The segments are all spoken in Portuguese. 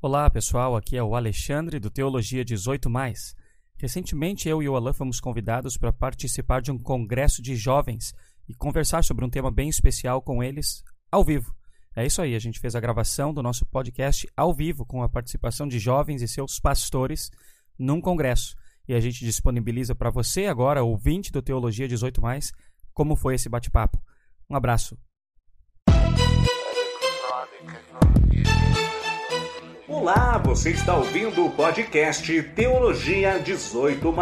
Olá pessoal, aqui é o Alexandre do Teologia 18. Recentemente eu e o Alan fomos convidados para participar de um congresso de jovens e conversar sobre um tema bem especial com eles ao vivo. É isso aí, a gente fez a gravação do nosso podcast ao vivo com a participação de jovens e seus pastores num congresso. E a gente disponibiliza para você agora, ouvinte do Teologia 18, como foi esse bate-papo. Um abraço. Olá, você está ouvindo o podcast Teologia 18,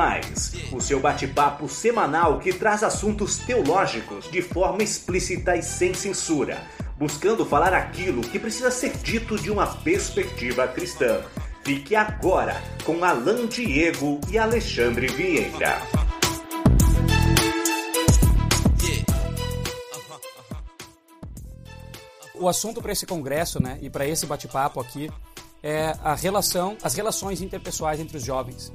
o seu bate-papo semanal que traz assuntos teológicos de forma explícita e sem censura, buscando falar aquilo que precisa ser dito de uma perspectiva cristã. Fique agora com Alan Diego e Alexandre Vieira. O assunto para esse congresso, né, e para esse bate-papo aqui é a relação, as relações interpessoais entre os jovens.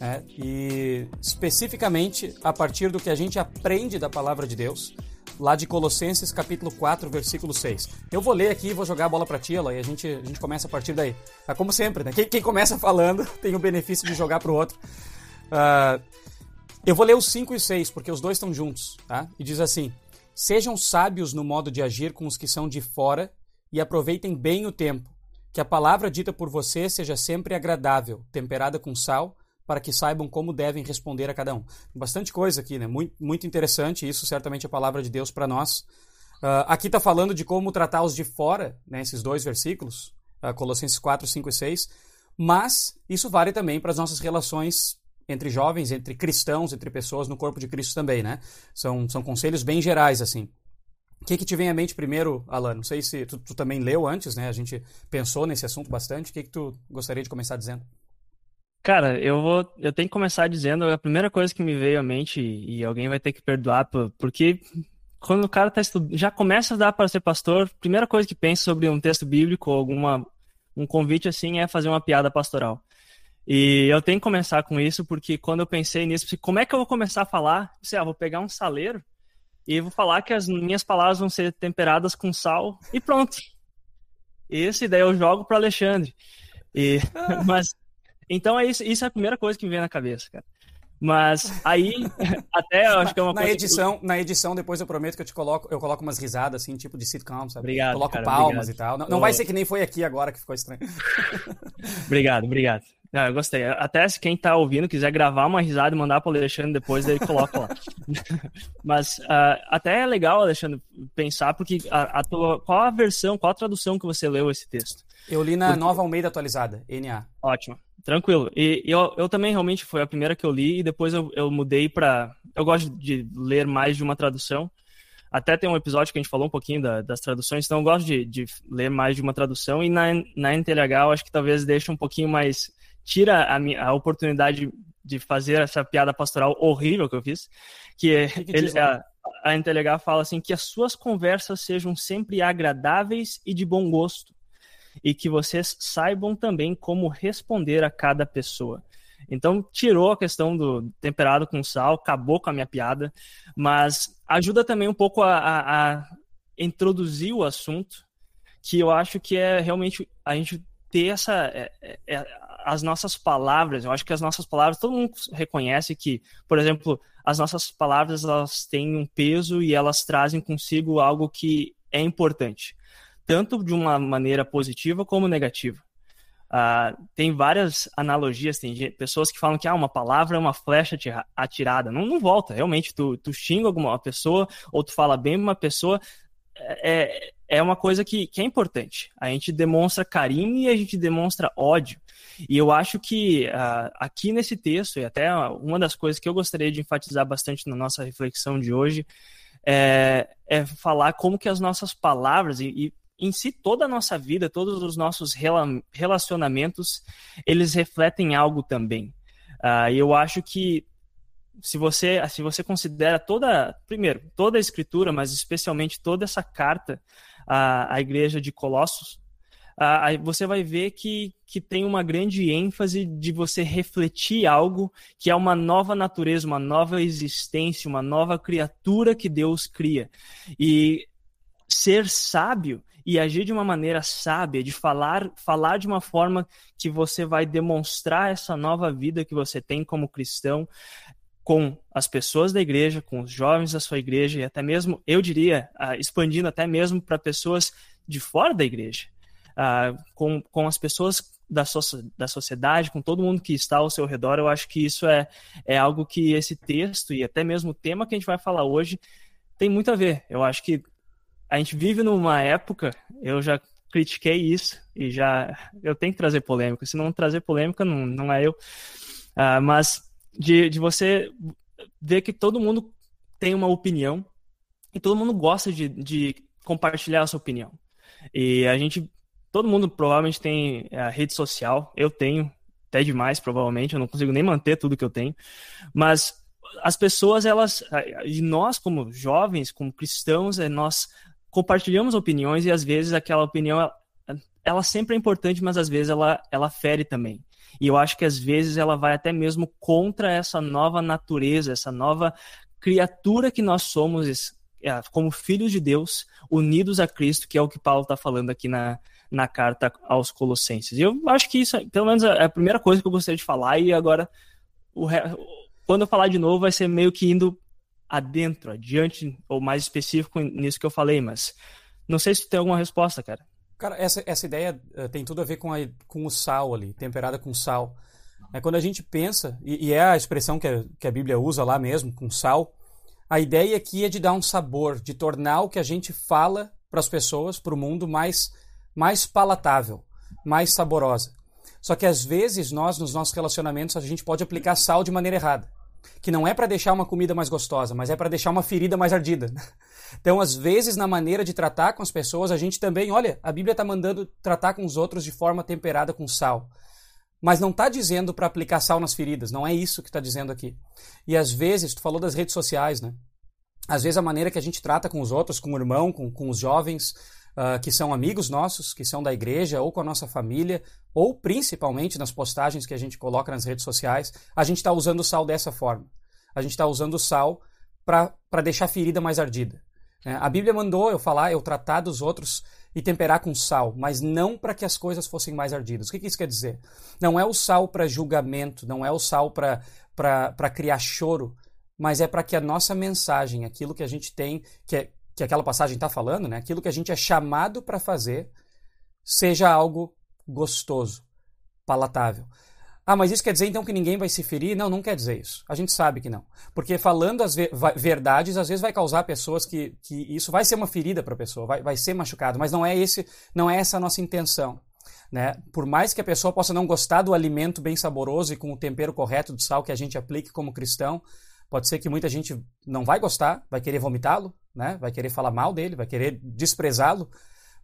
Né? E especificamente a partir do que a gente aprende da palavra de Deus, lá de Colossenses capítulo 4, versículo 6. Eu vou ler aqui e vou jogar a bola para ti, ela, e a gente, a gente começa a partir daí. É como sempre, né? Quem, quem começa falando tem o benefício de jogar para o outro. Uh, eu vou ler os 5 e 6, porque os dois estão juntos, tá? E diz assim: Sejam sábios no modo de agir com os que são de fora e aproveitem bem o tempo que a palavra dita por você seja sempre agradável, temperada com sal, para que saibam como devem responder a cada um. Bastante coisa aqui, né? Muito, muito interessante, isso certamente é a palavra de Deus para nós. Uh, aqui está falando de como tratar os de fora, né, esses dois versículos, uh, Colossenses 4, 5 e 6, mas isso vale também para as nossas relações entre jovens, entre cristãos, entre pessoas no corpo de Cristo também, né? São, são conselhos bem gerais, assim. O que, que te vem à mente primeiro, Alan? Não sei se tu, tu, também leu antes, né? A gente pensou nesse assunto bastante. O que, que tu gostaria de começar dizendo? Cara, eu vou, eu tenho que começar dizendo a primeira coisa que me veio à mente e alguém vai ter que perdoar porque quando o cara tá estudando, já começa a dar para ser pastor, primeira coisa que pensa sobre um texto bíblico ou alguma um convite assim é fazer uma piada pastoral. E eu tenho que começar com isso porque quando eu pensei nisso, como é que eu vou começar a falar? Sei, ah, vou pegar um saleiro e vou falar que as minhas palavras vão ser temperadas com sal e pronto. Esse daí eu jogo para Alexandre. E, ah. mas então é isso, isso é a primeira coisa que me vem na cabeça, cara. Mas aí, até eu acho que é uma na coisa. Edição, que... Na edição, depois eu prometo que eu te coloco, eu coloco umas risadas, assim, tipo de sitcom, sabe? Obrigado. Coloco cara, palmas obrigado. e tal. Não, não vai ser que nem foi aqui agora que ficou estranho. obrigado, obrigado. Não, eu gostei. Até se quem tá ouvindo quiser gravar uma risada e mandar pro Alexandre depois, ele coloca lá. Mas uh, até é legal, Alexandre, pensar, porque a, a, tua, qual a versão, qual a tradução que você leu esse texto? Eu li na porque... Nova Almeida atualizada, NA. Ótimo, tranquilo. E eu, eu também realmente foi a primeira que eu li e depois eu, eu mudei para. Eu gosto de ler mais de uma tradução. Até tem um episódio que a gente falou um pouquinho da, das traduções, então eu gosto de, de, ler mais de uma tradução. E na, na NTLH eu acho que talvez deixe um pouquinho mais tira a, minha, a oportunidade de fazer essa piada pastoral horrível que eu fiz, que, é, que, que ele, a, a Intelegar fala assim que as suas conversas sejam sempre agradáveis e de bom gosto, e que vocês saibam também como responder a cada pessoa. Então, tirou a questão do temperado com sal, acabou com a minha piada, mas ajuda também um pouco a, a, a introduzir o assunto, que eu acho que é realmente a gente ter essa é, é, as nossas palavras, eu acho que as nossas palavras, todo mundo reconhece que, por exemplo, as nossas palavras elas têm um peso e elas trazem consigo algo que é importante, tanto de uma maneira positiva como negativa. Uh, tem várias analogias, tem pessoas que falam que ah, uma palavra é uma flecha atirada. Não, não volta, realmente. Tu, tu xinga alguma pessoa ou tu fala bem uma pessoa, é, é uma coisa que, que é importante. A gente demonstra carinho e a gente demonstra ódio. E eu acho que uh, aqui nesse texto, e até uma das coisas que eu gostaria de enfatizar bastante na nossa reflexão de hoje, é, é falar como que as nossas palavras e, e em si toda a nossa vida, todos os nossos relacionamentos, eles refletem algo também. Uh, eu acho que se você se você considera toda primeiro toda a escritura, mas especialmente toda essa carta a, a igreja de Colossos, a, você vai ver que, que tem uma grande ênfase de você refletir algo que é uma nova natureza, uma nova existência, uma nova criatura que Deus cria. E ser sábio e agir de uma maneira sábia, de falar, falar de uma forma que você vai demonstrar essa nova vida que você tem como cristão com as pessoas da igreja, com os jovens da sua igreja e até mesmo, eu diria, uh, expandindo até mesmo para pessoas de fora da igreja, uh, com, com as pessoas da, so da sociedade, com todo mundo que está ao seu redor. Eu acho que isso é, é algo que esse texto e até mesmo o tema que a gente vai falar hoje tem muito a ver. Eu acho que a gente vive numa época, eu já critiquei isso e já eu tenho que trazer polêmica. Se não trazer polêmica, não, não é eu. Uh, mas de, de você ver que todo mundo tem uma opinião e todo mundo gosta de, de compartilhar a sua opinião. E a gente, todo mundo provavelmente tem a rede social, eu tenho, até demais provavelmente, eu não consigo nem manter tudo que eu tenho, mas as pessoas, elas, e nós como jovens, como cristãos, é, nós compartilhamos opiniões e às vezes aquela opinião ela, ela sempre é importante, mas às vezes ela, ela fere também. E eu acho que às vezes ela vai até mesmo contra essa nova natureza, essa nova criatura que nós somos é, como filhos de Deus, unidos a Cristo, que é o que Paulo está falando aqui na, na carta aos Colossenses. E eu acho que isso, pelo menos, é a primeira coisa que eu gostaria de falar, e agora, o, quando eu falar de novo, vai ser meio que indo adentro, adiante, ou mais específico nisso que eu falei, mas não sei se tu tem alguma resposta, cara. Cara, essa, essa ideia uh, tem tudo a ver com, a, com o sal ali, temperada com sal. É quando a gente pensa, e, e, é a expressão que a, que a Bíblia usa lá mesmo, com sal, a ideia aqui é de dar um sabor, de tornar o que a gente fala para as pessoas, para o mundo, mais, mais palatável, mais saborosa. Só que às vezes nós, nos nossos relacionamentos, a gente pode aplicar sal de maneira errada que não é para deixar uma comida mais gostosa, mas é para deixar uma ferida mais ardida. Então, às vezes, na maneira de tratar com as pessoas, a gente também, olha, a Bíblia está mandando tratar com os outros de forma temperada com sal. Mas não está dizendo para aplicar sal nas feridas, não é isso que está dizendo aqui. E às vezes, tu falou das redes sociais, né? Às vezes a maneira que a gente trata com os outros, com o irmão, com, com os jovens, uh, que são amigos nossos, que são da igreja, ou com a nossa família, ou principalmente nas postagens que a gente coloca nas redes sociais, a gente está usando o sal dessa forma. A gente está usando o sal para deixar a ferida mais ardida. É, a Bíblia mandou eu falar, eu tratar dos outros e temperar com sal, mas não para que as coisas fossem mais ardidas. O que, que isso quer dizer? Não é o sal para julgamento, não é o sal para criar choro, mas é para que a nossa mensagem, aquilo que a gente tem, que, é, que aquela passagem está falando, né? aquilo que a gente é chamado para fazer, seja algo gostoso, palatável. Ah, mas isso quer dizer então que ninguém vai se ferir? Não, não quer dizer isso. A gente sabe que não. Porque falando as verdades, às vezes vai causar pessoas que, que isso vai ser uma ferida para a pessoa, vai, vai ser machucado, mas não é esse, não é essa a nossa intenção. Né? Por mais que a pessoa possa não gostar do alimento bem saboroso e com o tempero correto de sal que a gente aplique como cristão, pode ser que muita gente não vai gostar, vai querer vomitá-lo, né? vai querer falar mal dele, vai querer desprezá-lo,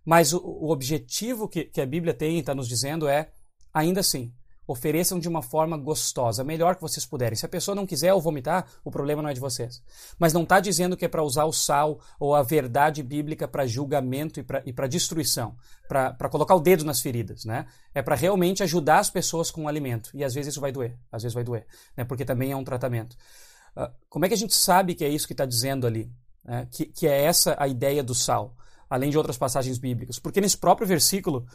mas o, o objetivo que, que a Bíblia tem, está nos dizendo é, ainda assim, ofereçam de uma forma gostosa, melhor que vocês puderem. Se a pessoa não quiser ou vomitar, o problema não é de vocês. Mas não está dizendo que é para usar o sal ou a verdade bíblica para julgamento e para destruição, para colocar o dedo nas feridas, né? É para realmente ajudar as pessoas com o alimento. E às vezes isso vai doer, às vezes vai doer, né? Porque também é um tratamento. Uh, como é que a gente sabe que é isso que está dizendo ali? Né? Que, que é essa a ideia do sal, além de outras passagens bíblicas? Porque nesse próprio versículo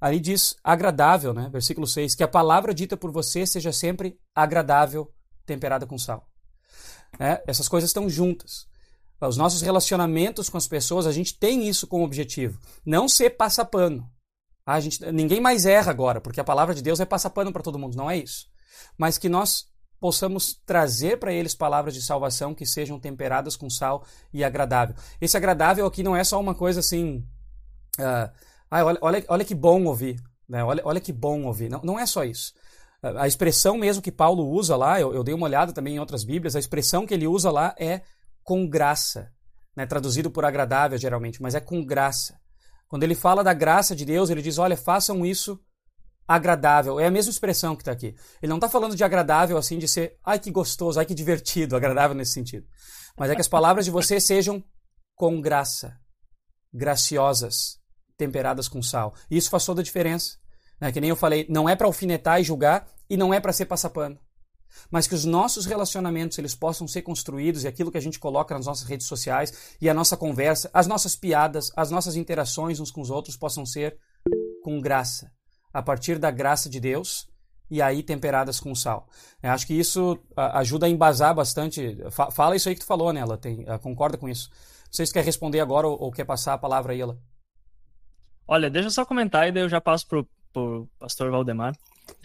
ali diz agradável, né? Versículo 6, que a palavra dita por você seja sempre agradável, temperada com sal. É, essas coisas estão juntas. Os nossos relacionamentos com as pessoas, a gente tem isso como objetivo. Não ser passapano. Ah, a gente, ninguém mais erra agora, porque a palavra de Deus é passapano para todo mundo, não é isso. Mas que nós possamos trazer para eles palavras de salvação que sejam temperadas com sal e agradável. Esse agradável aqui não é só uma coisa assim. Uh, ah, olha, olha, olha que bom ouvir. Né? Olha, olha que bom ouvir. Não, não é só isso. A expressão mesmo que Paulo usa lá, eu, eu dei uma olhada também em outras Bíblias, a expressão que ele usa lá é com graça. Né? Traduzido por agradável, geralmente, mas é com graça. Quando ele fala da graça de Deus, ele diz: olha, façam isso agradável. É a mesma expressão que está aqui. Ele não está falando de agradável assim, de ser, ai que gostoso, ai que divertido, agradável nesse sentido. Mas é que as palavras de você sejam com graça, graciosas, temperadas com sal. E isso faz toda a diferença. Né? Que nem eu falei, não é para alfinetar e julgar e não é para ser passapano. mas que os nossos relacionamentos eles possam ser construídos e aquilo que a gente coloca nas nossas redes sociais e a nossa conversa, as nossas piadas, as nossas interações uns com os outros possam ser com graça, a partir da graça de Deus e aí temperadas com sal. Eu acho que isso ajuda a embasar bastante. Fala isso aí que tu falou, né? Ela tem, concorda com isso? Não sei se quer responder agora ou quer passar a palavra aí, ela. Olha, deixa eu só comentar e daí eu já passo pro, pro pastor Valdemar.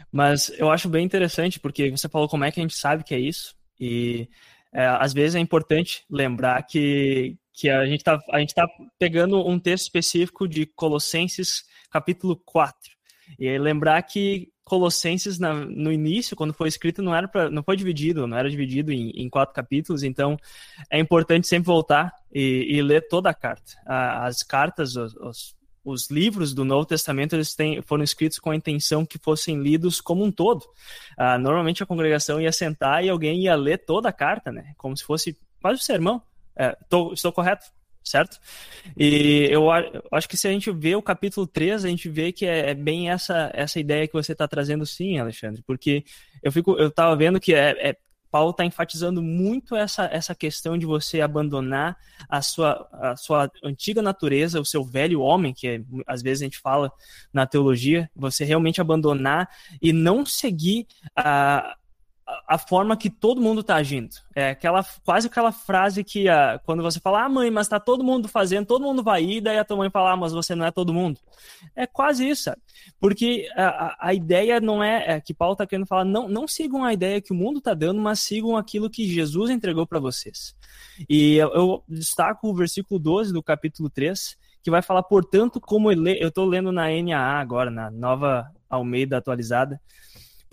Mas eu acho bem interessante porque você falou como é que a gente sabe que é isso e é, às vezes é importante lembrar que, que a gente está tá pegando um texto específico de Colossenses capítulo 4 e lembrar que Colossenses na, no início, quando foi escrito, não era pra, não foi dividido, não era dividido em, em quatro capítulos, então é importante sempre voltar e, e ler toda a carta. As cartas, os, os, os, livros do Novo Testamento, eles têm, foram escritos com a intenção que fossem lidos como um todo. Ah, normalmente a congregação ia sentar e alguém ia ler toda a carta, né? Como se fosse quase um sermão. É, tô, estou correto? certo? E eu acho que se a gente vê o capítulo 3, a gente vê que é, é bem essa, essa ideia que você está trazendo sim, Alexandre, porque eu fico eu estava vendo que é, é Paulo está enfatizando muito essa, essa questão de você abandonar a sua, a sua antiga natureza, o seu velho homem, que é, às vezes a gente fala na teologia, você realmente abandonar e não seguir a, a forma que todo mundo está agindo. É aquela, quase aquela frase que a, quando você fala, ah, mãe, mas está todo mundo fazendo, todo mundo vai ir, daí a tua mãe fala, ah, mas você não é todo mundo. É quase isso, sabe? Porque a, a ideia não é, é que Paulo está querendo falar, não, não sigam a ideia que o mundo está dando, mas sigam aquilo que Jesus entregou para vocês. E eu, eu, destaco o versículo 12 do capítulo 3, que vai falar, portanto, como ele, eu estou lendo na NAA agora, na nova Almeida atualizada,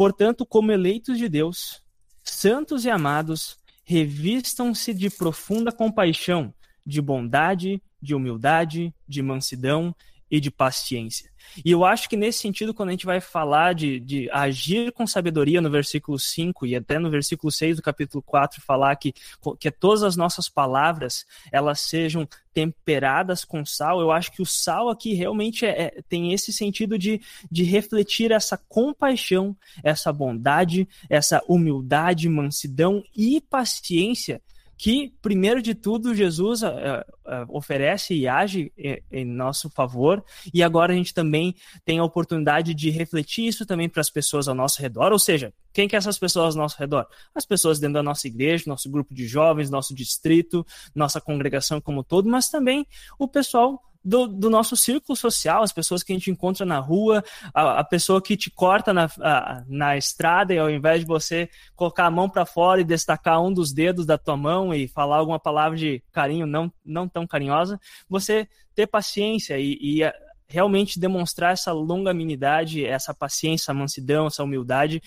Portanto, como eleitos de Deus, santos e amados, revistam-se de profunda compaixão, de bondade, de humildade, de mansidão e de paciência. E eu acho que nesse sentido, quando a gente vai falar de, de agir com sabedoria no versículo 5 e até no versículo 6 do capítulo 4, falar que, que todas as nossas palavras elas sejam temperadas com sal, eu acho que o sal aqui realmente é, é, tem esse sentido de, de refletir essa compaixão, essa bondade, essa humildade, mansidão e paciência que, primeiro de tudo, Jesus uh, uh, oferece e age em, em, nosso favor, e agora a gente também tem a oportunidade de refletir isso também para as pessoas ao nosso redor, ou seja, quem que é essas pessoas ao nosso redor? As pessoas dentro da nossa igreja, nosso grupo de jovens, nosso distrito, nossa congregação como todo, mas também o pessoal do, do, nosso círculo social, as pessoas que a gente encontra na rua, a, a pessoa que te corta na, a, na estrada e ao invés de você colocar a mão para fora e destacar um dos dedos da tua mão e falar alguma palavra de carinho não, não tão carinhosa, você ter paciência e, e a, realmente demonstrar essa longanimidade, essa paciência, essa mansidão, essa humildade,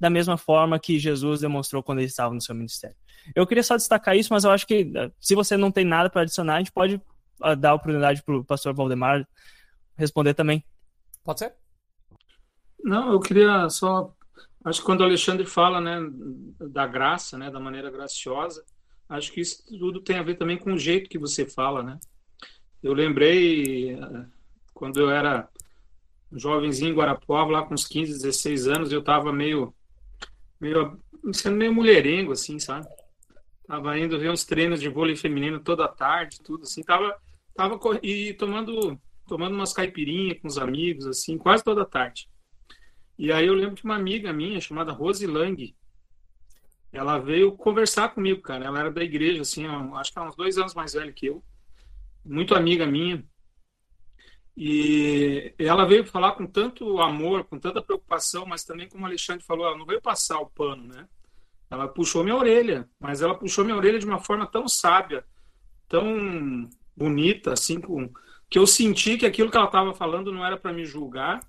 da mesma forma que Jesus demonstrou quando ele estava no seu ministério. Eu queria só destacar isso, mas eu acho que se você não tem nada para adicionar, a gente pode dar a oportunidade para o pastor Valdemar responder também. Pode ser? Não, eu queria só. Acho que quando o Alexandre fala né, da graça, né, da maneira graciosa, acho que isso tudo tem a ver também com o jeito que você fala. Né? Eu lembrei eh, quando eu era jovenzinho em Guarapuava, lá com uns 15, 16 anos, eu estava meio, meio, sendo meio mulherengo, assim, sabe? Tava indo ver uns treinos de vôlei feminino toda tarde, tudo assim. Tava tava e tomando tomando umas caipirinhas com os amigos assim, quase toda tarde. E aí eu lembro que uma amiga minha chamada Rose Lang, ela veio conversar comigo, cara. Ela era da igreja, assim, acho que há uns dois anos mais velha que eu, muito amiga minha. E ela veio falar com tanto amor, com tanta preocupação, mas também, como o Alexandre falou, ela não veio passar o pano, né? Ela puxou minha orelha, mas ela puxou minha orelha de uma forma tão sábia, tão bonita, assim, com, que eu senti que aquilo que ela estava falando não era para me julgar,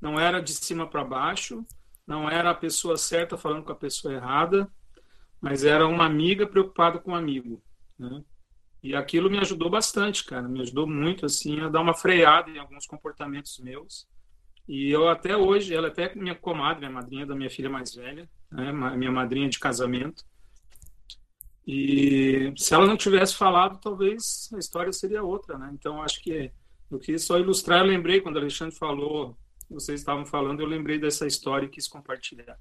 não era de cima para baixo, não era a pessoa certa falando com a pessoa errada, mas era uma amiga preocupada com um amigo, né? E aquilo me ajudou bastante, cara, me ajudou muito, assim, a dar uma freada em alguns comportamentos meus. E eu até hoje, ela é até minha comadre, minha madrinha da minha filha mais velha, né, minha madrinha de casamento. E se ela não tivesse falado, talvez a história seria outra, né? Então acho que eu quis só ilustrar, eu lembrei quando o Alexandre falou, vocês estavam falando, eu lembrei dessa história e quis compartilhar.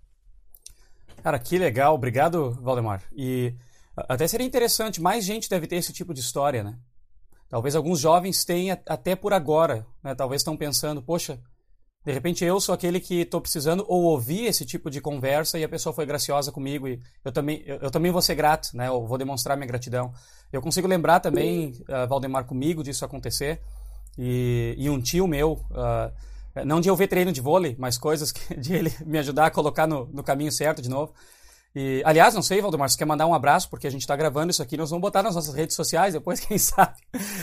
Cara, que legal. Obrigado, Valdemar. E até seria interessante, mais gente deve ter esse tipo de história, né? Talvez alguns jovens tenham até por agora, né? Talvez estão pensando, poxa, de repente eu sou aquele que estou precisando ou ouvir esse tipo de conversa e a pessoa foi graciosa comigo e eu também, eu, eu também vou ser grato, né? Eu vou demonstrar minha gratidão. Eu consigo lembrar também, uh, Valdemar, comigo disso acontecer e, e um tio meu, uh, não de eu ver treino de vôlei, mas coisas que, de ele me ajudar a colocar no, no caminho certo de novo. E, aliás, não sei, Valdemar, você quer mandar um abraço, porque a gente está gravando isso aqui, nós vamos botar nas nossas redes sociais, depois, quem sabe,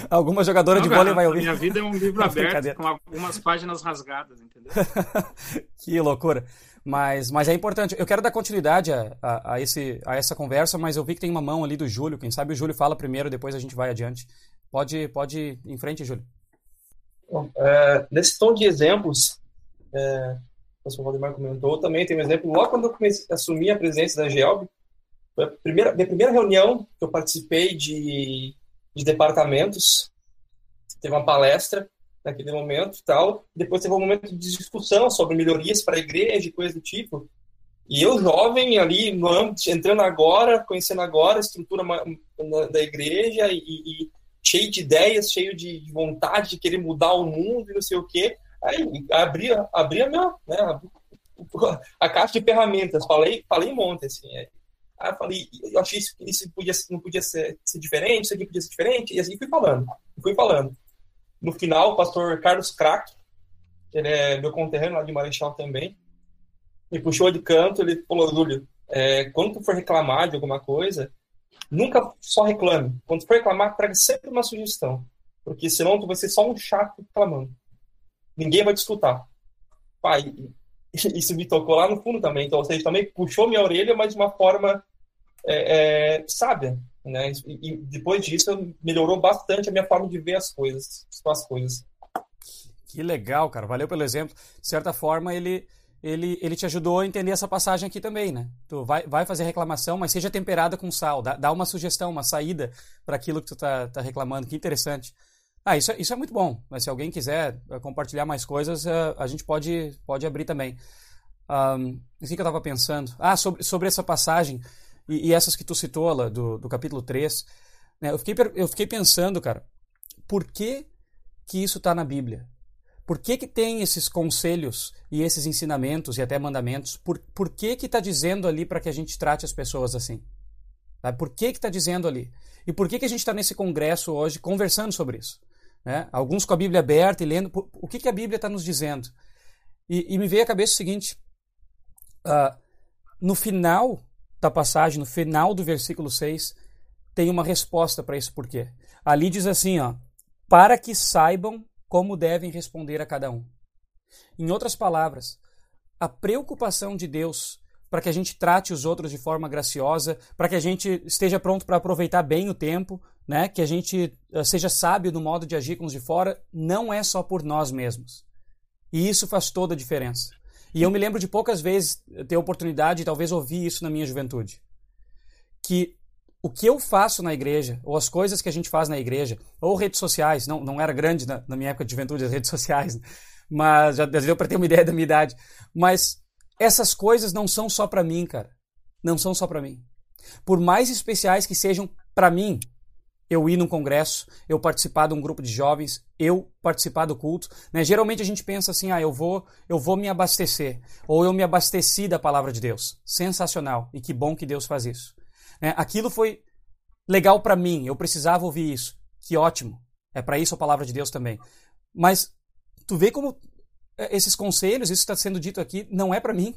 alguma jogadora não, de vôlei vai ouvir. Minha vida é um livro aberto, com algumas páginas rasgadas, entendeu? que loucura. Mas, mas é importante. Eu quero dar continuidade a, a, a, esse, a essa conversa, mas eu vi que tem uma mão ali do Júlio. Quem sabe o Júlio fala primeiro, depois a gente vai adiante. Pode, pode ir em frente, Júlio. Bom, é, nesse tom de exemplos, é, o pastor Valdemar comentou, também tem um exemplo, logo quando eu comecei, assumi a presidência da GELB, foi a primeira, minha primeira reunião que eu participei de, de departamentos, teve uma palestra naquele momento tal, depois teve um momento de discussão sobre melhorias para a igreja e coisa do tipo, e eu jovem ali, no âmbito, entrando agora, conhecendo agora a estrutura da igreja e, e cheio de ideias, cheio de vontade de querer mudar o mundo e não sei o quê, Aí abria, abria meu, né, a caixa de ferramentas, falei, falei um monte, assim. Aí eu falei, eu achei isso, isso podia, não podia ser, ser diferente, isso aqui podia ser diferente, e assim fui falando, fui falando. No final, o pastor Carlos Crack, ele é meu conterrâneo lá de Marechal também, me puxou de canto, ele falou, Júlio, é, quando tu for reclamar de alguma coisa, nunca só reclame. Quando for reclamar, traga sempre uma sugestão, porque senão tu vai ser só um chato reclamando ninguém vai disputar. Pai, isso me tocou lá no fundo também. Então, ou seja, também puxou minha orelha, mas de uma forma é, é, sábia. Né? E, depois disso, melhorou bastante a minha forma de ver as coisas, as coisas. Que legal, cara. Valeu pelo exemplo. De certa forma, ele, ele, ele te ajudou a entender essa passagem aqui também, né? Tu vai, vai fazer reclamação, mas seja temperada com sal. Dá, dá uma sugestão, uma saída para aquilo que tu tá, tá reclamando. Que interessante. Ah, isso, é, isso é muito bom. Mas se alguém quiser eh, compartilhar mais coisas, eh, a gente pode, pode abrir também. Um, assim que eu estava pensando. Ah, sobre, sobre essa passagem e, e, essas que tu citou, lá, do, do capítulo 3. Né, eu, fiquei, eu fiquei pensando, cara, por que, que isso está na Bíblia? Por que, que tem esses conselhos e esses ensinamentos e até mandamentos? Por, por que que está dizendo ali para que a gente trate as pessoas assim? Por que que está dizendo ali? E por que, que a gente está nesse congresso hoje conversando sobre isso? Né? alguns com a Bíblia aberta e lendo o que, que a Bíblia está nos dizendo. E, e, me veio à cabeça o seguinte: uh, no final da passagem, no final do versículo 6, tem uma resposta para esse porquê. Ali diz assim: ó, para que saibam como devem responder a cada um. Em outras palavras, a preocupação de Deus para que a gente trate os outros de forma graciosa, para que a gente esteja pronto para aproveitar bem o tempo, né? que a gente eh, seja sábio no modo de agir com os de fora, não é só por nós mesmos. E isso faz toda a diferença. E eu me lembro de poucas vezes ter oportunidade de talvez ouvir isso na minha juventude. Que o que eu faço na igreja, ou as coisas que a gente faz na igreja, ou redes sociais, não, não era grande na, na minha época de juventude as redes sociais, mas já deu para ter uma ideia da minha idade. Mas essas coisas não são só para mim, cara. Não são só para mim. Por mais especiais que sejam para mim, eu ir num congresso, eu participar de um grupo de jovens, eu participar do culto, né? Geralmente a gente pensa assim, ah, eu vou, eu vou me abastecer, ou eu me abasteci da palavra de Deus. Sensacional e que bom que Deus faz isso. Né? Aquilo foi legal para mim, eu precisava ouvir isso. Que ótimo. É para isso a palavra de Deus também. Mas tu vê como é, esses conselhos, isso está sendo dito aqui, não é para mim.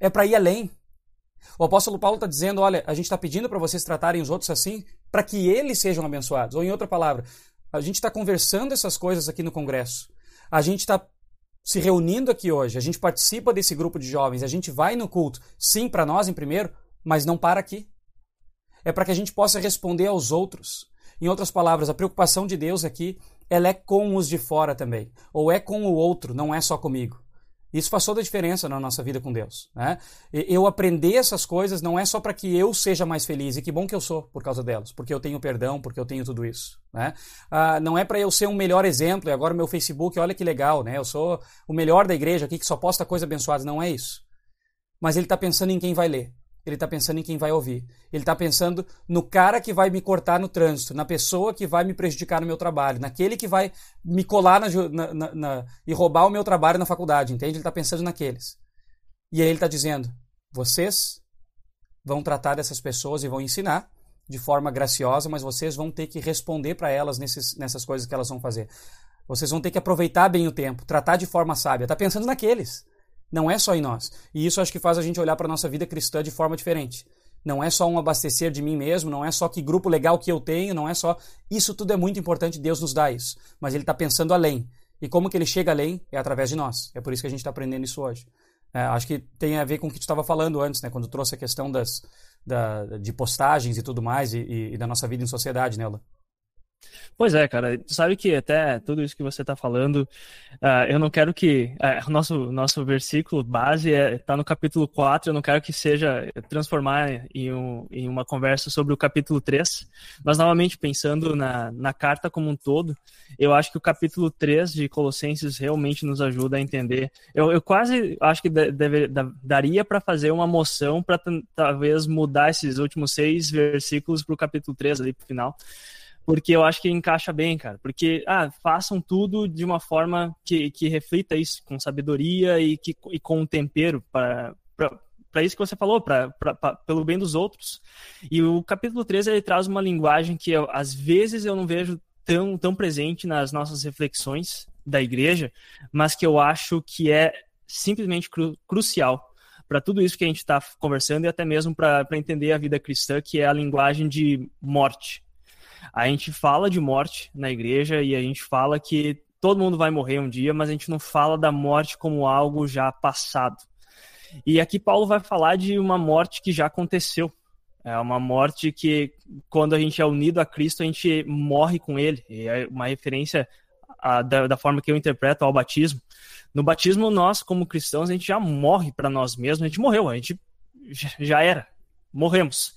É para ir além. O apóstolo Paulo está dizendo: olha, a gente está pedindo para vocês tratarem os outros assim, para que eles sejam abençoados. Ou, em outra palavra, a gente está conversando essas coisas aqui no Congresso. A gente está se reunindo aqui hoje, a gente participa desse grupo de jovens, a gente vai no culto, sim, para nós em primeiro, mas não para aqui. É para que a gente possa responder aos outros. Em outras palavras, a preocupação de Deus aqui ela é com os de fora também. Ou é com o outro, não é só comigo. Isso faz toda a diferença na nossa vida com Deus. Né? Eu aprender essas coisas não é só para que eu seja mais feliz, e que bom que eu sou por causa delas, porque eu tenho perdão, porque eu tenho tudo isso. Né? Ah, não é para eu ser um melhor exemplo, e agora meu Facebook, olha que legal, né? eu sou o melhor da igreja aqui que só posta coisa abençoada. Não é isso. mas ele está pensando em quem vai ler. Ele está pensando em quem vai ouvir. Ele está pensando no cara que vai me cortar no trânsito, na pessoa que vai me prejudicar no meu trabalho, naquele que vai me colar na, na, na, e roubar o meu trabalho na faculdade, entende? Ele está pensando naqueles. E aí ele está dizendo: vocês vão tratar dessas pessoas e vão ensinar de forma graciosa, mas vocês vão ter que responder para elas nesses, nessas coisas que elas vão fazer. Vocês vão ter que aproveitar bem o tempo, tratar de forma sábia. Está pensando naqueles. Não é só em nós. E isso acho que faz a gente olhar para a nossa vida cristã de forma diferente. Não é só um abastecer de mim mesmo, não é só que grupo legal que eu tenho, não é só. Isso tudo é muito importante, Deus nos dá isso. Mas Ele está pensando além. E como que Ele chega além? É através de nós. É por isso que a gente está aprendendo isso hoje. É, acho que tem a ver com o que tu estava falando antes, né? Quando trouxe a questão das, da, de postagens e tudo mais e, e, e da nossa vida em sociedade, né? Pois é, cara. Sabe que até tudo isso que você está falando, uh, eu não quero que. Uh, nosso, nosso versículo base está é, tá no capítulo 4, eu não quero que seja transformar em, um, em uma conversa sobre o capítulo 3, mas novamente pensando na, na carta como um todo, eu acho que o capítulo 3 de Colossenses realmente nos ajuda a entender. Eu, eu quase acho que deve, daria para fazer uma moção para talvez mudar esses últimos seis versículos para o capítulo 3 ali para o final porque eu acho que encaixa bem, cara. Porque, ah, façam tudo de uma forma que, que reflita isso, com sabedoria e, que, e com tempero para para isso que você falou, pra, pra, pra, pelo bem dos outros. E o capítulo 13 ele traz uma linguagem que eu, às vezes eu não vejo tão, tão presente nas nossas reflexões da igreja, mas que eu acho que é simplesmente cru, crucial para tudo isso que a gente está conversando e até mesmo para entender a vida cristã, que é a linguagem de morte. A gente fala de morte na igreja e a gente fala que todo mundo vai morrer um dia, mas a gente não fala da morte como algo já passado. E aqui Paulo vai falar de uma morte que já aconteceu. É uma morte que, quando a gente é unido a Cristo, a gente morre com Ele. E é uma referência a, da, da, forma que eu interpreto ao batismo. No batismo, nós, como cristãos, a gente já morre para nós mesmos. A gente morreu, a gente já era morremos.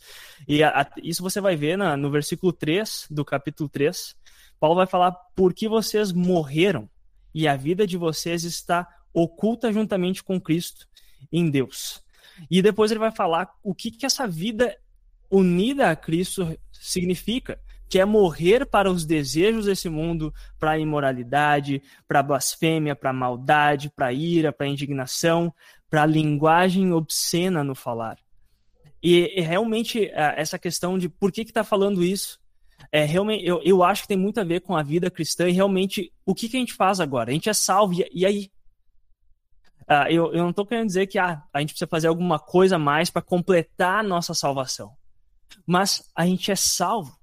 E a, a, isso você vai ver na, no versículo 3 do capítulo 3. Paulo vai falar por que vocês morreram e a vida de vocês está oculta juntamente com Cristo em Deus. E depois ele vai falar o que, que essa vida unida a Cristo significa, que é morrer para os desejos desse mundo, para a imoralidade, para a blasfêmia, para a maldade, para a ira, para a indignação, para a linguagem obscena no falar. E, e realmente é, essa questão de por que está falando isso, é realmente eu, eu acho que tem muito a ver com a vida cristã e realmente o que, que a gente faz agora? A gente é salvo, e, e aí? Uh, eu, eu não estou querendo dizer que ah, a gente precisa fazer alguma coisa mais para completar a nossa salvação. Mas a gente é salvo.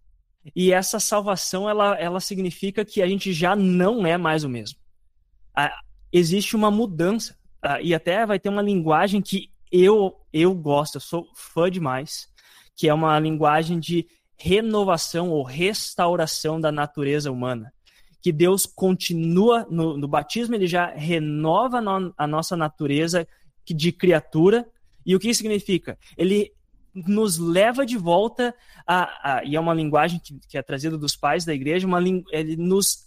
E essa salvação ela, ela significa que a gente já não é mais o mesmo. Uh, existe uma mudança. Uh, e até vai ter uma linguagem que eu, eu gosto, eu sou fã demais, que é uma linguagem de renovação ou restauração da natureza humana. Que Deus continua, no, no batismo, ele já renova no, a nossa natureza de criatura. E o que significa? Ele nos leva de volta a, a e é uma linguagem que, que, é trazida dos pais da igreja, uma, ele nos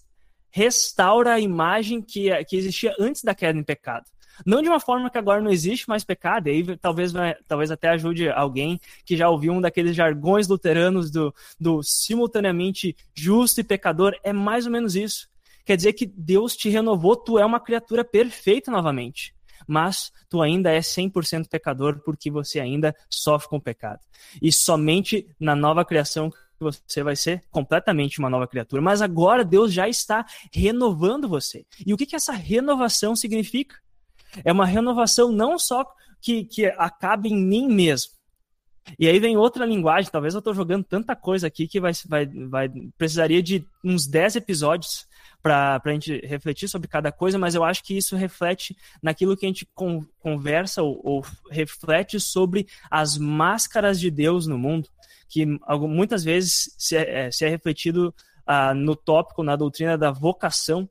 restaura a imagem que, que existia antes da queda em pecado. Não de uma forma que agora não existe mais pecado, e aí talvez, talvez até ajude alguém que já ouviu um daqueles jargões luteranos do, do simultaneamente justo e pecador. É mais ou menos isso. Quer dizer que Deus te renovou, tu é uma criatura perfeita novamente. Mas tu ainda é 100% pecador porque você ainda sofre com o pecado. E somente na nova criação você vai ser completamente uma nova criatura. Mas agora Deus já está renovando você. E o que, que essa renovação significa? É uma renovação não só que, que acabe em mim mesmo. E aí vem outra linguagem, talvez eu estou jogando tanta coisa aqui que vai, vai, vai precisaria de uns 10 episódios para a gente refletir sobre cada coisa, mas eu acho que isso reflete naquilo que a gente con conversa ou, ou, reflete sobre as máscaras de Deus no mundo, que muitas vezes se é, é, se é refletido ah, no tópico, na doutrina da vocação,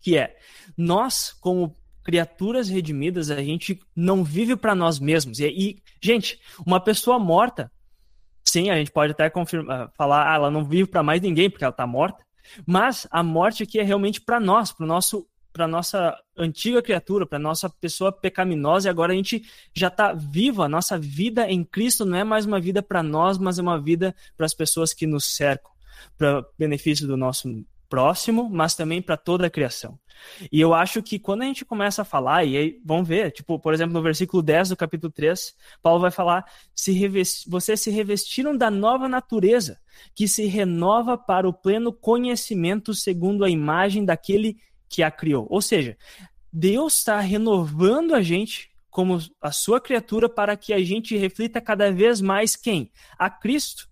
que é nós, como criaturas redimidas, a gente não vive para nós mesmos. E, e, gente, uma pessoa morta, sim, a gente pode até confirmar, falar, ah, ela não vive para mais ninguém porque ela está morta, mas a morte aqui é realmente para nós, para nosso para nossa antiga criatura, para nossa pessoa pecaminosa, e agora a gente já está viva. A nossa vida em Cristo não é mais uma vida para nós, mas é uma vida para as pessoas que nos cercam, para benefício do nosso próximo, mas também para toda a criação. E eu acho que quando a gente começa a falar, e aí vamos ver, tipo, por exemplo, no versículo 10 do capítulo 3, Paulo vai falar: se revest... vocês se revestiram da nova natureza, que se renova para o pleno conhecimento segundo a imagem daquele que a criou. Ou seja, Deus está renovando a gente como a sua criatura para que a gente reflita cada vez mais quem? A Cristo.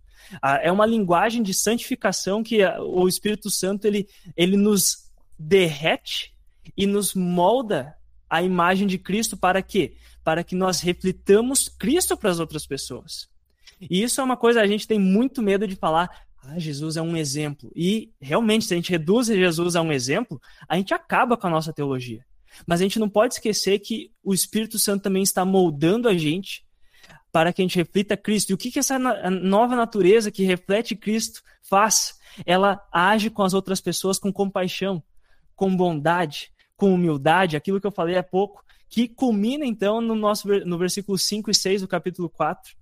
É uma linguagem de santificação que o Espírito Santo ele, ele nos derrete e nos molda a imagem de Cristo para quê? Para que nós reflitamos Cristo para as outras pessoas. E isso é uma coisa a gente tem muito medo de falar. Ah, Jesus é um exemplo. E realmente, se a gente reduz Jesus a um exemplo, a gente acaba com a nossa teologia. Mas a gente não pode esquecer que o Espírito Santo também está moldando a gente para que a gente reflita Cristo. E o que, que essa nova natureza que reflete Cristo faz? Ela age com as outras pessoas com compaixão, com bondade, com humildade, aquilo que eu falei há pouco, que culmina então no nosso no versículo 5 e 6 do capítulo 4,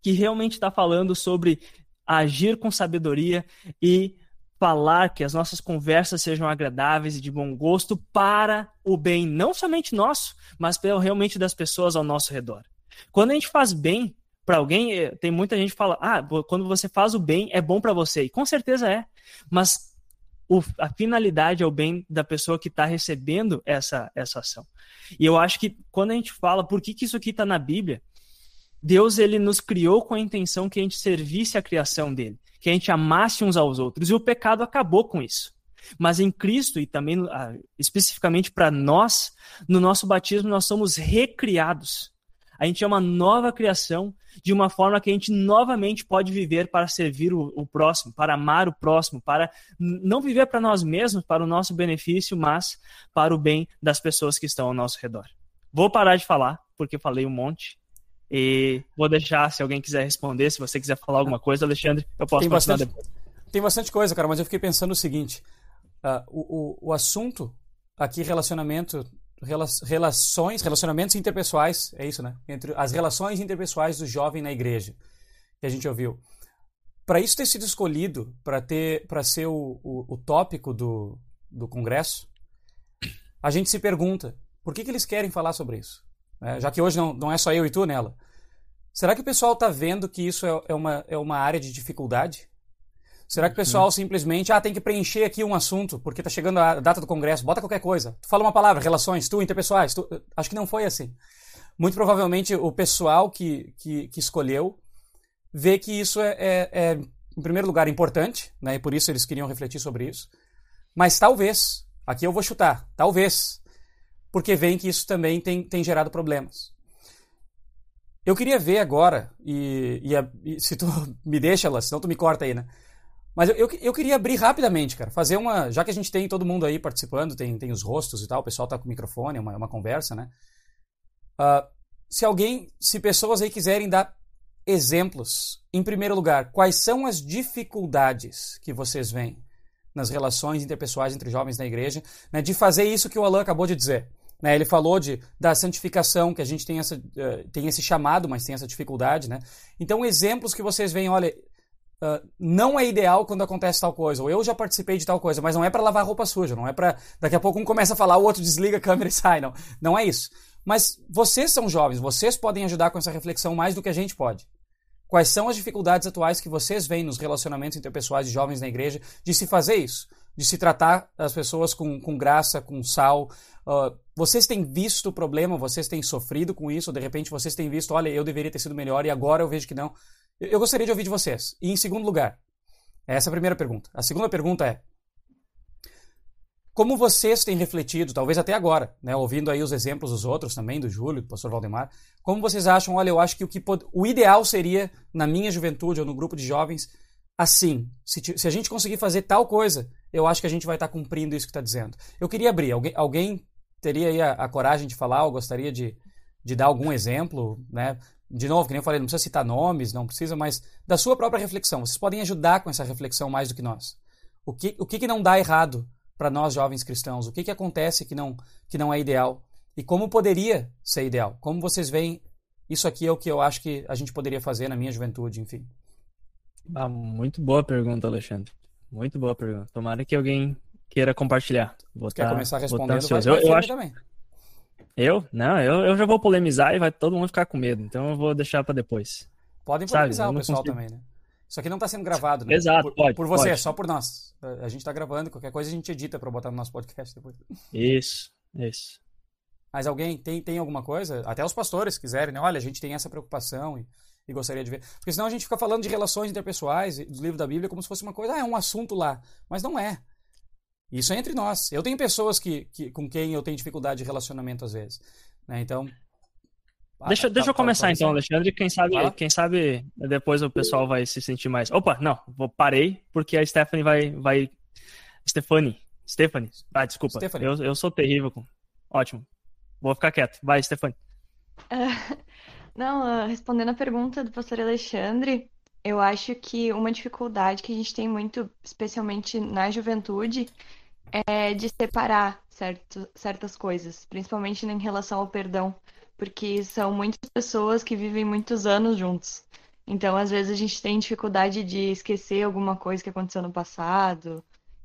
que realmente está falando sobre agir com sabedoria e falar que as nossas conversas sejam agradáveis e de bom gosto para o bem não somente nosso, mas realmente das pessoas ao nosso redor. Quando a gente faz bem para alguém, eh, tem muita gente que fala: "Ah, quando você faz o bem é bom para você". E com certeza é. Mas o, a finalidade é o bem da pessoa que está recebendo essa, essa ação. E eu acho que quando a gente fala por que, que isso aqui está na Bíblia, Deus ele nos criou com a intenção que a gente servisse a criação dele, que a gente amasse uns aos outros, e o pecado acabou com isso. Mas em Cristo, e também ah, especificamente para nós, no nosso batismo, nós somos recriados. A gente é uma nova criação, de uma forma que a gente novamente pode viver para servir o, o próximo, para amar o próximo, para não viver para nós mesmos, para o nosso benefício, mas para o bem das pessoas que estão ao nosso redor. Vou parar de falar, porque falei um monte. E vou deixar, se alguém quiser responder, se você quiser falar alguma coisa, Alexandre, eu posso tem bastante, depois. Tem bastante coisa, cara, mas eu fiquei pensando o seguinte: uh, o, o, o assunto aqui, relacionamento relações, relacionamentos interpessoais, é isso, né? Entre as relações interpessoais do jovem na igreja, que a gente ouviu. Para isso ter sido escolhido, para ter, para ser o, o, o, tópico do, do congresso, a gente se pergunta por que, que eles querem falar sobre isso, é, já que hoje não, não é só eu e tu nela. Será que o pessoal está vendo que isso é, é, uma, é uma área de dificuldade? Será que o pessoal uhum. simplesmente, ah, tem que preencher aqui um assunto, porque está chegando a data do congresso, bota qualquer coisa. Tu fala uma palavra, relações, tu, interpessoais. Tu... Acho que não foi assim. Muito provavelmente o pessoal que, que, que escolheu vê que isso é, é, é, em primeiro lugar, importante, né? e por isso eles queriam refletir sobre isso. Mas talvez, aqui eu vou chutar, talvez, porque veem que isso também tem, tem gerado problemas. Eu queria ver agora, e, e, e se tu me deixa, lá, senão tu me corta aí, né? Mas eu, eu, eu, queria abrir rapidamente, cara. Fazer uma. Já que a gente tem todo mundo aí participando, tem, tem os rostos e tal, o pessoal tá com o microfone, é uma, uma conversa, né? Uh, se alguém, se pessoas aí quiserem dar exemplos, em primeiro lugar, quais são as dificuldades que vocês veem nas relações interpessoais entre jovens na igreja, né, de fazer isso que o Alan acabou de dizer. Né, ele falou de, da santificação, que a gente tem, essa, uh, tem esse chamado, mas tem essa dificuldade. Né? Então, exemplos que vocês veem, olha, Uh, não é ideal quando acontece tal coisa, ou eu já participei de tal coisa, mas não é para lavar roupa suja, não é para daqui a pouco um começa a falar, o outro desliga a câmera e sai, não. Não é isso. Mas vocês são jovens, vocês podem ajudar com essa reflexão mais do que a gente pode. Quais são as dificuldades atuais que vocês veem nos relacionamentos interpessoais de jovens na igreja de se fazer isso? De se tratar as pessoas com, com graça, com sal. Uh, vocês têm visto o problema, vocês têm sofrido com isso, de repente vocês têm visto, olha, eu deveria ter sido melhor e agora eu vejo que não. Eu gostaria de ouvir de vocês. E em segundo lugar, essa é a primeira pergunta. A segunda pergunta é: como vocês têm refletido, talvez até agora, né, ouvindo aí os exemplos dos outros também, do Júlio, do pastor Valdemar, como vocês acham, olha, eu acho que o, que pod... o ideal seria, na minha juventude ou no grupo de jovens, assim, se, se, a gente conseguir fazer tal coisa, eu acho que a gente vai estar cumprindo isso que está dizendo. Eu queria abrir, alguém, alguém teria aí a, a, coragem de falar ou gostaria de, de dar algum exemplo, né? De novo, que nem eu falei, não precisa citar nomes, não precisa, mas da sua própria reflexão. Vocês podem ajudar com essa reflexão mais do que nós. O que, o que, que não dá errado para nós jovens cristãos? O que, que acontece que não, que não é ideal? E como poderia ser ideal? Como vocês veem, isso aqui é o que eu acho que a gente poderia fazer na minha juventude, enfim. Ah, muito boa pergunta, Alexandre. Muito boa pergunta. Tomara que alguém queira compartilhar. Vou Quer tá, começar respondendo? Vai, vai eu, eu acho... também. Eu? Não, eu, eu já vou polemizar e vai todo mundo ficar com medo. Então eu vou deixar para depois. Podem polemizar Sabe, o pessoal consigo... também, né? Isso aqui não está sendo gravado, né? Exato, por, pode. Por você, pode. só por nós. A gente está gravando, qualquer coisa a gente edita para botar no nosso podcast depois. Isso, isso. Mas alguém tem, tem alguma coisa? Até os pastores quiserem, né? Olha, a gente tem essa preocupação e, e gostaria de ver. Porque senão a gente fica falando de relações interpessoais dos livros da Bíblia como se fosse uma coisa, ah, é um assunto lá. Mas não é. Isso é entre nós. Eu tenho pessoas que, que, com quem eu tenho dificuldade de relacionamento às vezes. Né? Então. Deixa, deixa eu começar então, Alexandre. Quem sabe, quem sabe depois o pessoal vai se sentir mais. Opa, não, vou parei porque a Stephanie vai. vai... Stephanie. Stephanie. Ah, desculpa. Stephanie. Eu, eu sou terrível com. Ótimo. Vou ficar quieto. Vai, Stefani. Uh, não, uh, respondendo a pergunta do pastor Alexandre, eu acho que uma dificuldade que a gente tem muito, especialmente na juventude, é de separar certo, certas coisas, principalmente em relação ao perdão, porque são muitas pessoas que vivem muitos anos juntos. Então, às vezes, a gente tem dificuldade de esquecer alguma coisa que aconteceu no passado,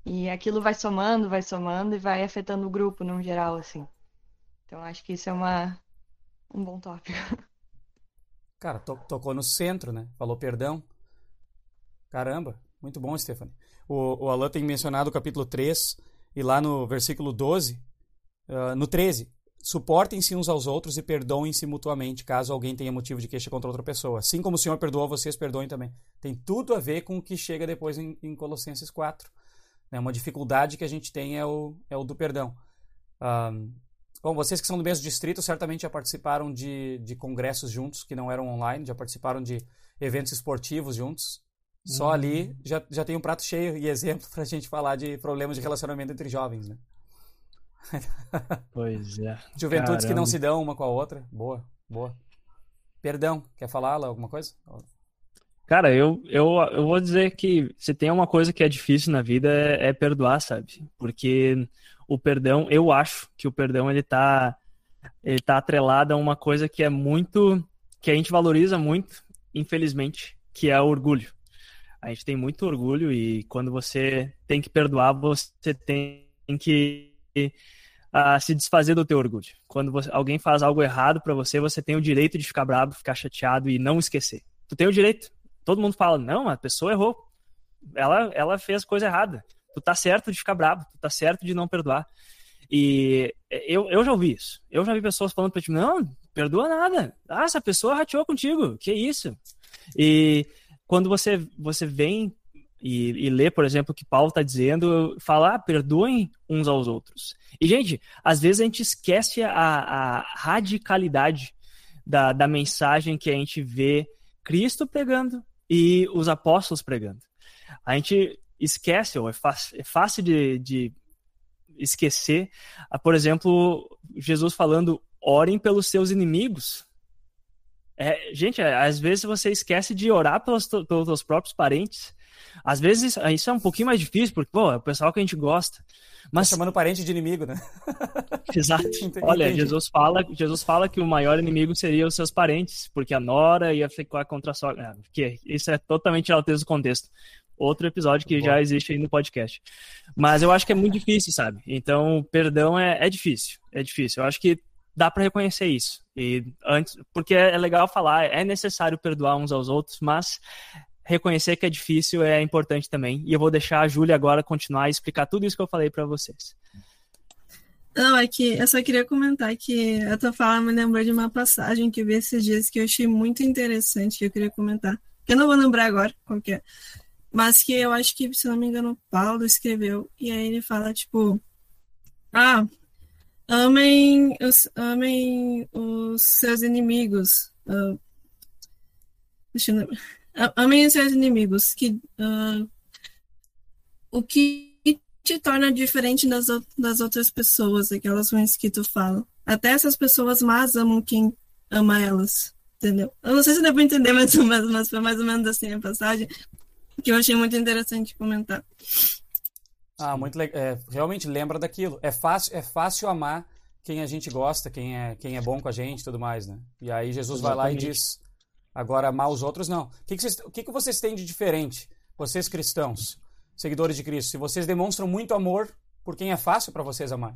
e aquilo vai somando, vai somando e vai afetando o grupo no geral, assim. Então acho que isso é uma, um bom tópico. Cara, to tocou no centro, né? Falou perdão. Caramba, muito bom, Stephanie. O, o Alan tem mencionado o capítulo 3 e lá no versículo 12, uh, ah, no 13, suportem-se uns aos outros e perdoem-se mutuamente, caso alguém tenha motivo de queixa contra outra pessoa. Assim como o Senhor perdoou, vocês perdoem também. Tem tudo a ver com o que chega depois em, em Colossenses 4. Né? Uma dificuldade que a gente tem é o, é o do perdão. Um, Bom, vocês que são do mesmo distrito certamente já participaram de, de congressos juntos que não eram online, já participaram de eventos esportivos juntos. Só ali uhum. já, já tem um prato cheio e exemplo para a gente falar de problemas de relacionamento entre jovens, né? Pois é. Juventudes Caramba. que não se dão uma com a outra. Boa, boa. Perdão, quer falar alguma coisa? Cara, eu, eu, eu vou dizer que se tem uma coisa que é difícil na vida é, é perdoar, sabe? Porque o perdão, eu acho que o perdão ele tá ele tá atrelado a uma coisa que é muito que a gente valoriza muito, infelizmente, que é o orgulho. A gente tem muito orgulho e quando você tem que perdoar, você tem que uh, se desfazer do teu orgulho. Quando você, alguém faz algo errado para você, você tem o direito de ficar bravo, ficar chateado e não esquecer. Tu tem o direito. Todo mundo fala, não, a pessoa errou. Ela, ela fez coisa errada. Tu tá certo de ficar bravo, tu tá certo de não perdoar. E eu, eu já ouvi isso. Eu já vi pessoas falando pra ti, não, perdoa nada. Ah, essa pessoa rateou contigo, que isso? E quando você, você vem e, e lê, por exemplo, o que Paulo está dizendo, fala, ah, perdoem uns aos outros. E, gente, às vezes a gente esquece a, a radicalidade da, da mensagem que a gente vê Cristo pregando e os apóstolos pregando. A gente esquece, ou é é fácil de, de esquecer, por exemplo, Jesus falando, orem pelos seus inimigos. É, gente, é, às vezes você esquece de orar pelos, pelos seus próprios parentes. Às vezes isso é um pouquinho mais difícil, porque, pô, é o pessoal que a gente gosta. Mas... Tá chamando parente de inimigo, né? Exato. Olha, Jesus fala, Jesus fala que o maior inimigo seria os seus parentes, porque a nora ia ficar contra a sogra. Ah, que isso é totalmente ao do contexto outro episódio que já existe aí no podcast. Mas eu acho que é muito difícil, sabe? Então, perdão é, é difícil. É difícil. Eu acho que dá para reconhecer isso. E antes, porque é, legal falar, é necessário perdoar uns aos outros, mas reconhecer que é difícil é importante também. E eu vou deixar a Júlia agora continuar a explicar tudo isso que eu falei para vocês. Não, é que eu só queria comentar que a tua fala me lembrou de uma passagem que eu vi esses dias que eu achei muito interessante, que eu queria comentar. Eu não vou lembrar agora qual que é mas que eu acho que, se não me engano, Paulo escreveu, e aí ele fala, tipo, ah, amem os, amem os seus inimigos. Uh, deixa eu Amem os seus inimigos. Que, uh, o que te torna diferente das, das outras pessoas, aquelas ruins que tu fala. Até essas pessoas más amam quem ama elas. Entendeu? Eu não sei se deu pra entender, mas, mas foi mais ou menos assim a passagem que eu achei muito interessante comentar. Ah, muito legal. É, realmente lembra daquilo. É fácil, é fácil amar quem a gente gosta, quem é, quem é bom com a gente tudo mais, né? E aí Jesus Exatamente. vai lá e diz, agora amar os outros, não. O que, que, vocês, o que, que vocês têm de diferente, vocês cristãos, seguidores de Cristo? Se vocês demonstram muito amor por quem é fácil para vocês amar.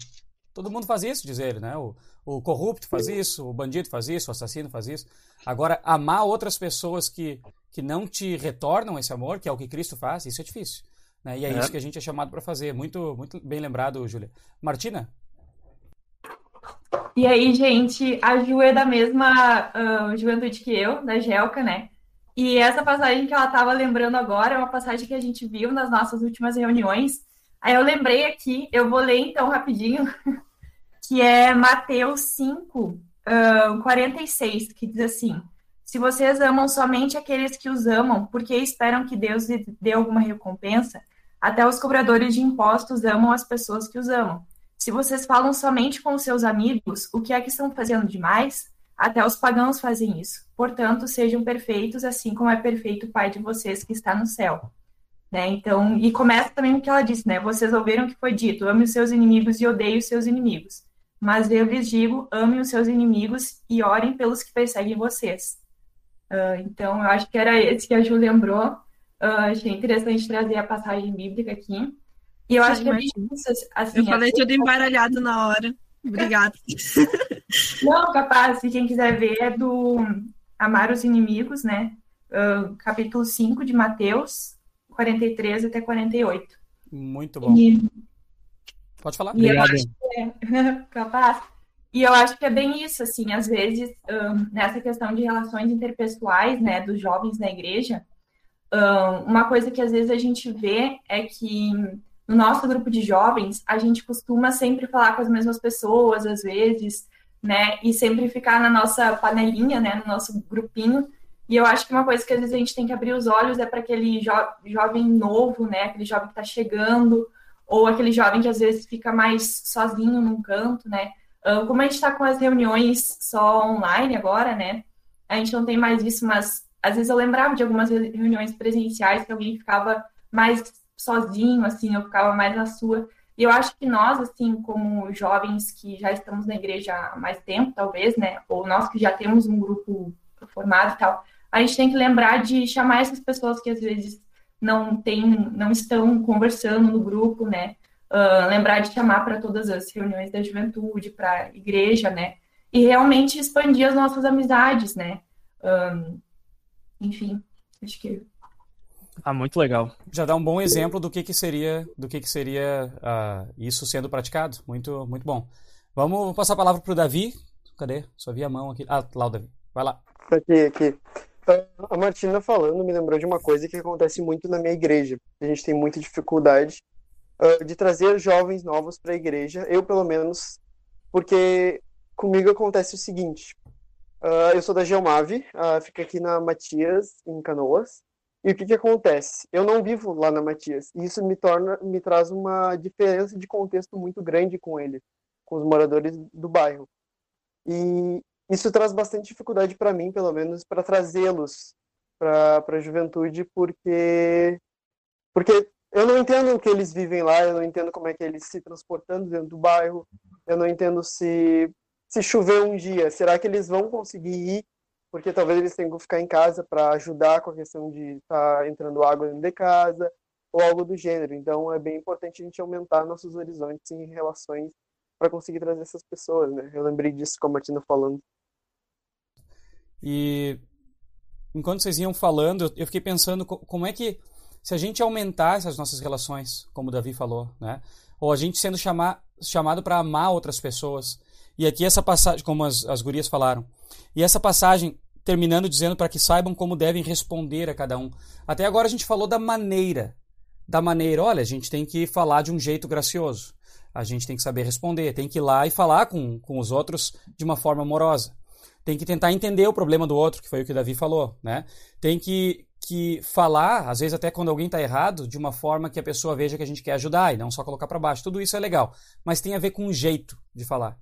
Todo mundo faz isso, diz ele, né? O, o corrupto faz isso, o bandido faz isso, o assassino faz isso. Agora, amar outras pessoas que, que não te retornam esse amor, que é o que Cristo faz, isso é difícil. Né? E é, é. isso que a gente é chamado para fazer. Muito, muito bem lembrado, Júlia. Martina? E aí, gente, a Ju é da mesma uh, juventude que eu, da Gelca, né? E essa passagem que ela estava lembrando agora é uma passagem que a gente viu nas nossas últimas reuniões. Aí eu lembrei aqui, eu vou ler então rapidinho, que é Mateus 5, uh, 46, que diz assim: Se vocês amam somente aqueles que os amam, porque esperam que Deus lhe dê alguma recompensa, até os cobradores de impostos amam as pessoas que os amam. Se vocês falam somente com os seus amigos, o que é que estão fazendo demais? Até os pagãos fazem isso. Portanto, sejam perfeitos, assim como é perfeito o Pai de vocês que está no céu. Né? Então, e começa também o que ela disse, né? Vocês ouviram o que foi dito: ame os seus inimigos e odeie os seus inimigos. Mas eu lhes digo: amem os seus inimigos e orem pelos que perseguem vocês. Uh, então, eu acho que era esse que a Ju lembrou. Uh, achei interessante trazer a passagem bíblica aqui. E eu acho que é isso, assim, Eu falei tudo embaralhado na hora. Obrigada. Não, capaz, se quem quiser ver é do Amar os Inimigos, né? Uh, capítulo 5 de Mateus, 43 até 48. Muito bom. E... Pode falar. E Obrigado. É... capaz. E eu acho que é bem isso, assim, às vezes, um, nessa questão de relações interpessoais, né, dos jovens na igreja, uma coisa que às vezes a gente vê é que no nosso grupo de jovens, a gente costuma sempre falar com as mesmas pessoas, às vezes, né? E sempre ficar na nossa panelinha, né? No nosso grupinho. E eu acho que uma coisa que às vezes a gente tem que abrir os olhos é para aquele jo jovem novo, né? Aquele jovem que está chegando, ou aquele jovem que às vezes fica mais sozinho num canto, né? Como a gente está com as reuniões só online agora, né? A gente não tem mais isso, mas às vezes eu lembrava de algumas reuniões presenciais que alguém ficava mais sozinho, assim, eu ficava mais na sua. E eu acho que nós, assim, como jovens que já estamos na igreja há mais tempo, talvez, né, ou nós que já temos um grupo formado e tal, a gente tem que lembrar de chamar essas pessoas que às vezes não tem, não estão conversando no grupo, né, uh, lembrar de chamar para todas as reuniões da juventude, para igreja, né, e realmente expandir as nossas amizades, né. Um, enfim, acho que ah, muito legal. Já dá um bom exemplo do que, que seria, do que, que seria uh, isso sendo praticado. Muito, muito bom. Vamos passar a palavra para o Davi. Cadê? Só vi a mão aqui. Ah, lá o Davi. Vai lá. Aqui, aqui. A Martina falando me lembrou de uma coisa que acontece muito na minha igreja. A gente tem muita dificuldade uh, de trazer jovens novos para a igreja. Eu, pelo menos, porque comigo acontece o seguinte. Uh, eu sou da Geomave, uh, fica aqui na Matias, em Canoas. E o que, que acontece? Eu não vivo lá na Matias. E isso me torna, me traz uma diferença de contexto muito grande com ele, com os moradores do bairro. E isso traz bastante dificuldade para mim, pelo menos, para trazê-los para a juventude, porque porque eu não entendo o que eles vivem lá, eu não entendo como é que eles se transportando dentro do bairro, eu não entendo se se chover um dia, será que eles vão conseguir ir porque talvez eles tenham que ficar em casa para ajudar com a questão de estar tá entrando água dentro de casa ou algo do gênero. Então é bem importante a gente aumentar nossos horizontes em relações para conseguir trazer essas pessoas, né? Eu lembrei disso com a Martina falando. E enquanto vocês iam falando, eu fiquei pensando como é que se a gente aumentar essas nossas relações, como o Davi falou, né? Ou a gente sendo chamado para amar outras pessoas. E aqui essa passagem, como as, as gurias falaram, e essa passagem terminando dizendo para que saibam como devem responder a cada um. Até agora a gente falou da maneira. Da maneira, olha, a gente tem que falar de um jeito gracioso. A gente tem que saber responder, tem que ir lá e falar com, com os outros de uma forma amorosa. Tem que tentar entender o problema do outro, que foi o que o Davi falou, né? Tem que, que falar, às vezes até quando alguém está errado, de uma forma que a pessoa veja que a gente quer ajudar e não só colocar para baixo. Tudo isso é legal, mas tem a ver com o jeito de falar.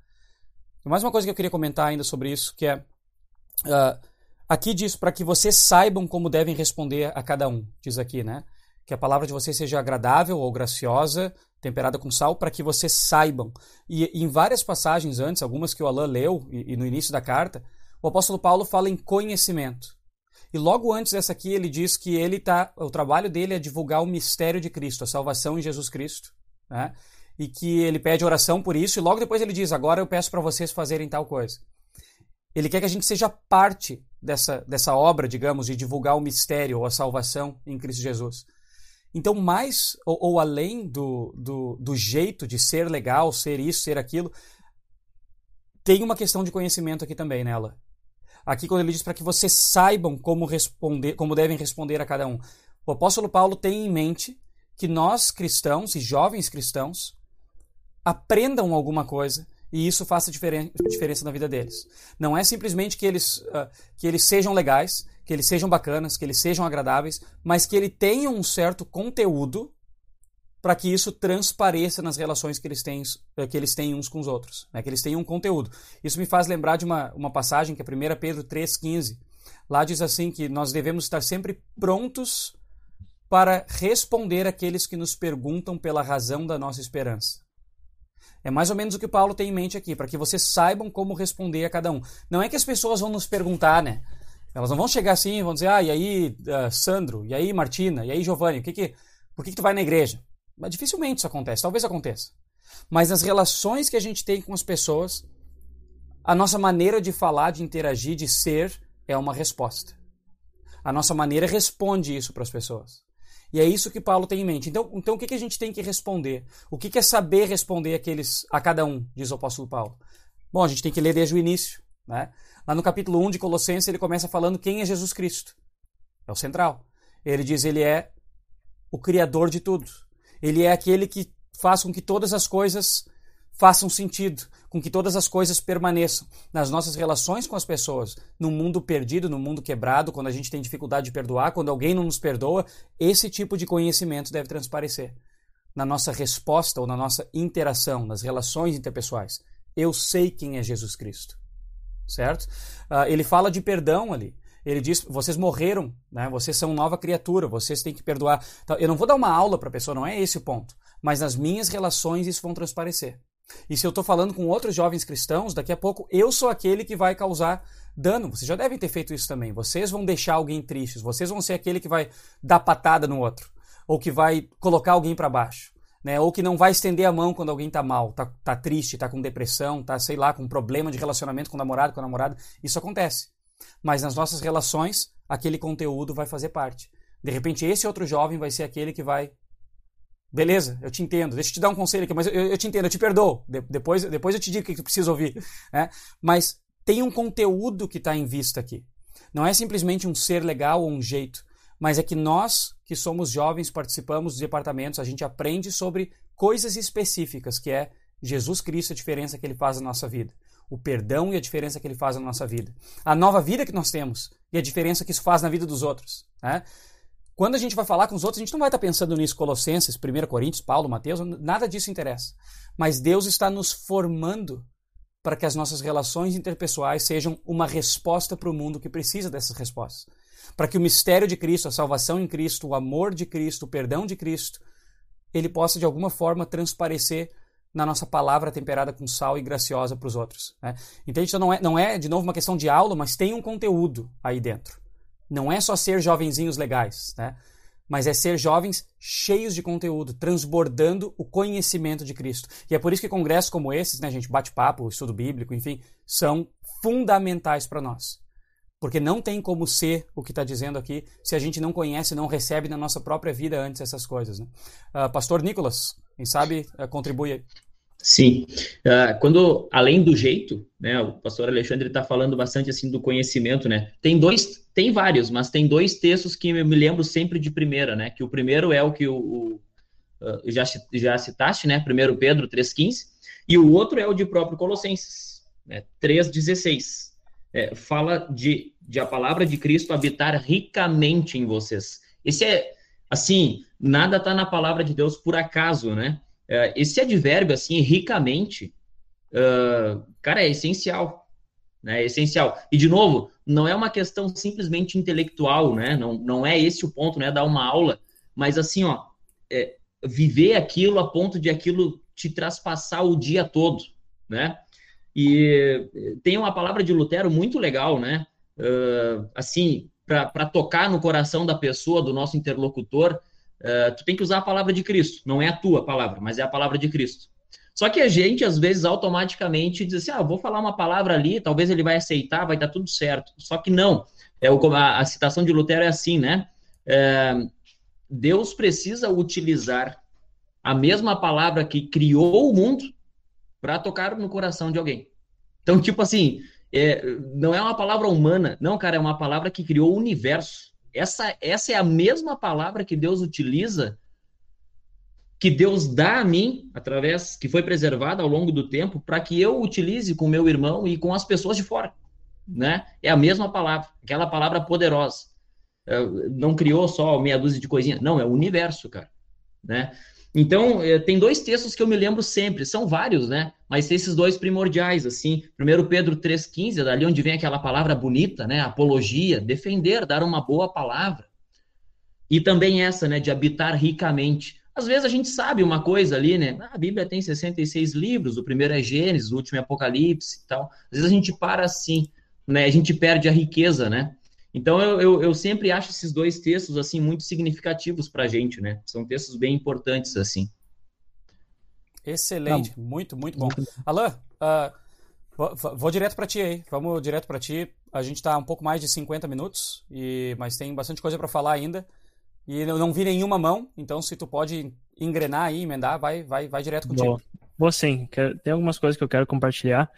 Mais uma coisa que eu queria comentar ainda sobre isso, que é Uh, aqui diz para que vocês saibam como devem responder a cada um, diz aqui, né? Que a palavra de vocês seja agradável ou graciosa, temperada com sal, para que vocês saibam. E, e, em várias passagens antes, algumas que o Alain leu, e, e no início da carta, o apóstolo Paulo fala em conhecimento. E logo antes dessa aqui, ele diz que ele tá, o trabalho dele é divulgar o mistério de Cristo, a salvação em Jesus Cristo, né? E que ele pede oração por isso, e logo depois ele diz: Agora eu peço para vocês fazerem tal coisa. Ele quer que a gente seja parte dessa, dessa obra, digamos, de divulgar o mistério ou a salvação em Cristo Jesus. Então, mais ou, ou além do, do, do, jeito de ser legal, ser isso, ser aquilo, tem uma questão de conhecimento aqui também nela. Aqui, quando ele diz para que vocês saibam como responder, como devem responder a cada um. O apóstolo Paulo tem em mente que nós cristãos e jovens cristãos aprendam alguma coisa e isso faça diferen diferença na vida deles. Não é simplesmente que eles, uh, que eles sejam legais, que eles sejam bacanas, que eles sejam agradáveis, mas que ele tenha um certo conteúdo para que isso transpareça nas relações que eles têm, eh, que eles têm uns com os outros, né? que eles tenham um conteúdo. Isso me faz lembrar de uma, uma passagem que é 1 Pedro 3,15. Lá diz assim que nós devemos estar sempre prontos para responder aqueles que nos perguntam pela razão da nossa esperança. É mais ou menos o que Paulo tem em mente aqui, para que vocês saibam como responder a cada um. Não é que as pessoas vão nos perguntar, né? Elas não vão chegar assim e vão dizer, ah, e aí, uh, Sandro, e aí, Martina, e aí, Giovanni, o que que, por que, que tu vai na igreja? Mas dificilmente isso acontece, talvez aconteça. Mas nas relações que a gente tem com as pessoas, a nossa maneira de falar, de interagir, de ser, é uma resposta. A nossa maneira responde isso para as pessoas. E é isso que Paulo tem em mente. Então, então o que, que a gente tem que responder? O que, que é saber responder aqueles, a cada um, diz o apóstolo Paulo? Bom, a gente tem que ler desde o início. Né? Lá no capítulo 1 de Colossenses, ele começa falando quem é Jesus Cristo. É o central. Ele diz ele é o Criador de tudo. Ele é aquele que faz com que todas as coisas façam sentido, com que todas as coisas permaneçam nas nossas relações com as pessoas, no mundo perdido, no mundo quebrado, quando a gente tem dificuldade de perdoar, quando alguém não nos perdoa, esse tipo de conhecimento deve transparecer na nossa resposta ou na nossa interação, nas relações interpessoais. Eu sei quem é Jesus Cristo, certo? Uh, ele fala de perdão ali. Ele diz: vocês morreram, né? vocês são nova criatura, vocês têm que perdoar. Então, eu não vou dar uma aula para a pessoa, não é esse o ponto. Mas nas minhas relações isso vão transparecer. E se eu estou falando com outros jovens cristãos, daqui a pouco eu sou aquele que vai causar dano. Vocês já devem ter feito isso também. Vocês vão deixar alguém triste, vocês vão ser aquele que vai dar patada no outro, ou que vai colocar alguém para baixo. Né, ou que não vai estender a mão quando alguém está mal, está tá triste, está com depressão, está sei lá, com problema de relacionamento com o namorado, com a namorada. Isso acontece. Mas nas nossas relações, aquele conteúdo vai fazer parte. De repente, esse outro jovem vai ser aquele que vai. Beleza, eu te entendo. Deixa eu te dar um conselho aqui, mas eu, eu te entendo, eu te perdoo. De, depois, depois eu te digo o que tu precisa ouvir. Né? Mas tem um conteúdo que está em vista aqui. Não é simplesmente um ser legal ou um jeito, mas é que nós, que somos jovens, participamos dos departamentos, a gente aprende sobre coisas específicas, que é Jesus Cristo, a diferença que ele faz na nossa vida o perdão e a diferença que ele faz na nossa vida. A nova vida que nós temos e a diferença que isso faz na vida dos outros. Né? Quando a gente vai falar com os outros, a gente não vai estar pensando nisso, Colossenses, 1 Coríntios, Paulo, Mateus, nada disso interessa. Mas Deus está nos formando para que as nossas relações interpessoais sejam uma resposta para o mundo que precisa dessas respostas. Para que o mistério de Cristo, a salvação em Cristo, o amor de Cristo, o perdão de Cristo, ele possa de alguma forma transparecer na nossa palavra temperada com sal e graciosa para os outros. Né? Entende? Então não é, não é, de novo, uma questão de aula, mas tem um conteúdo aí dentro. Não é só ser jovenzinhos legais, né? mas é ser jovens cheios de conteúdo, transbordando o conhecimento de Cristo. E é por isso que congressos como esses, né, gente, bate-papo, estudo bíblico, enfim, são fundamentais para nós. Porque não tem como ser o que está dizendo aqui se a gente não conhece, não recebe na nossa própria vida antes essas coisas. Né? Uh, Pastor Nicolas, quem sabe uh, contribui aí. Sim, uh, quando além do jeito, né, o pastor Alexandre está falando bastante assim do conhecimento, né? Tem dois, tem vários, mas tem dois textos que eu me lembro sempre de primeira, né? Que o primeiro é o que o, o uh, já já citaste, né? Primeiro Pedro 3:15 e o outro é o de próprio Colossenses, né? 3:16 é, fala de, de a palavra de Cristo habitar ricamente em vocês. Esse é, assim, nada está na palavra de Deus por acaso, né? É, esse advérbio, assim, ricamente, uh, cara, é essencial. Né? É essencial. E, de novo, não é uma questão simplesmente intelectual, né? Não, não é esse o ponto, né? Dar uma aula. Mas, assim, ó, é, viver aquilo a ponto de aquilo te traspassar o dia todo, né? E tem uma palavra de Lutero muito legal, né? Uh, assim, para tocar no coração da pessoa, do nosso interlocutor, uh, tu tem que usar a palavra de Cristo. Não é a tua palavra, mas é a palavra de Cristo. Só que a gente, às vezes, automaticamente diz assim: ah, vou falar uma palavra ali, talvez ele vai aceitar, vai dar tudo certo. Só que não. É a, a citação de Lutero é assim, né? É, Deus precisa utilizar a mesma palavra que criou o mundo para tocar no coração de alguém. Então, tipo assim, é, não é uma palavra humana, não, cara, é uma palavra que criou o universo. Essa, essa é a mesma palavra que Deus utiliza, que Deus dá a mim, através, que foi preservada ao longo do tempo, para que eu utilize com meu irmão e com as pessoas de fora. Né? É a mesma palavra, aquela palavra poderosa. É, não criou só meia dúzia de coisinha, não, é o universo, cara. Né? Então, eh, tem dois textos que eu me lembro sempre, são vários, né? Mas esses dois primordiais, assim. Primeiro Pedro 3,15, é dali onde vem aquela palavra bonita, né? Apologia, defender, dar uma boa palavra. E também essa, né? De habitar ricamente. Às vezes a gente sabe uma coisa ali, né? Ah, a Bíblia tem 66 livros, o primeiro é Gênesis, o último é Apocalipse e tal. Às vezes a gente para assim, né? A gente perde a riqueza, né? Então eu, eu, eu, sempre acho esses dois textos assim muito significativos para a gente, né? São textos bem importantes assim. Excelente, Não. muito muito bom. Alain, uh, vou, vou, direto para ti aí. Vamos direto para ti. A gente está um pouco mais de 50 minutos e mas tem bastante coisa para falar ainda. E eu não vi nenhuma mão, então se tu pode engrenar aí, emendar, vai vai vai direto contigo. Vou, vou sim. Tem algumas coisas que eu quero compartilhar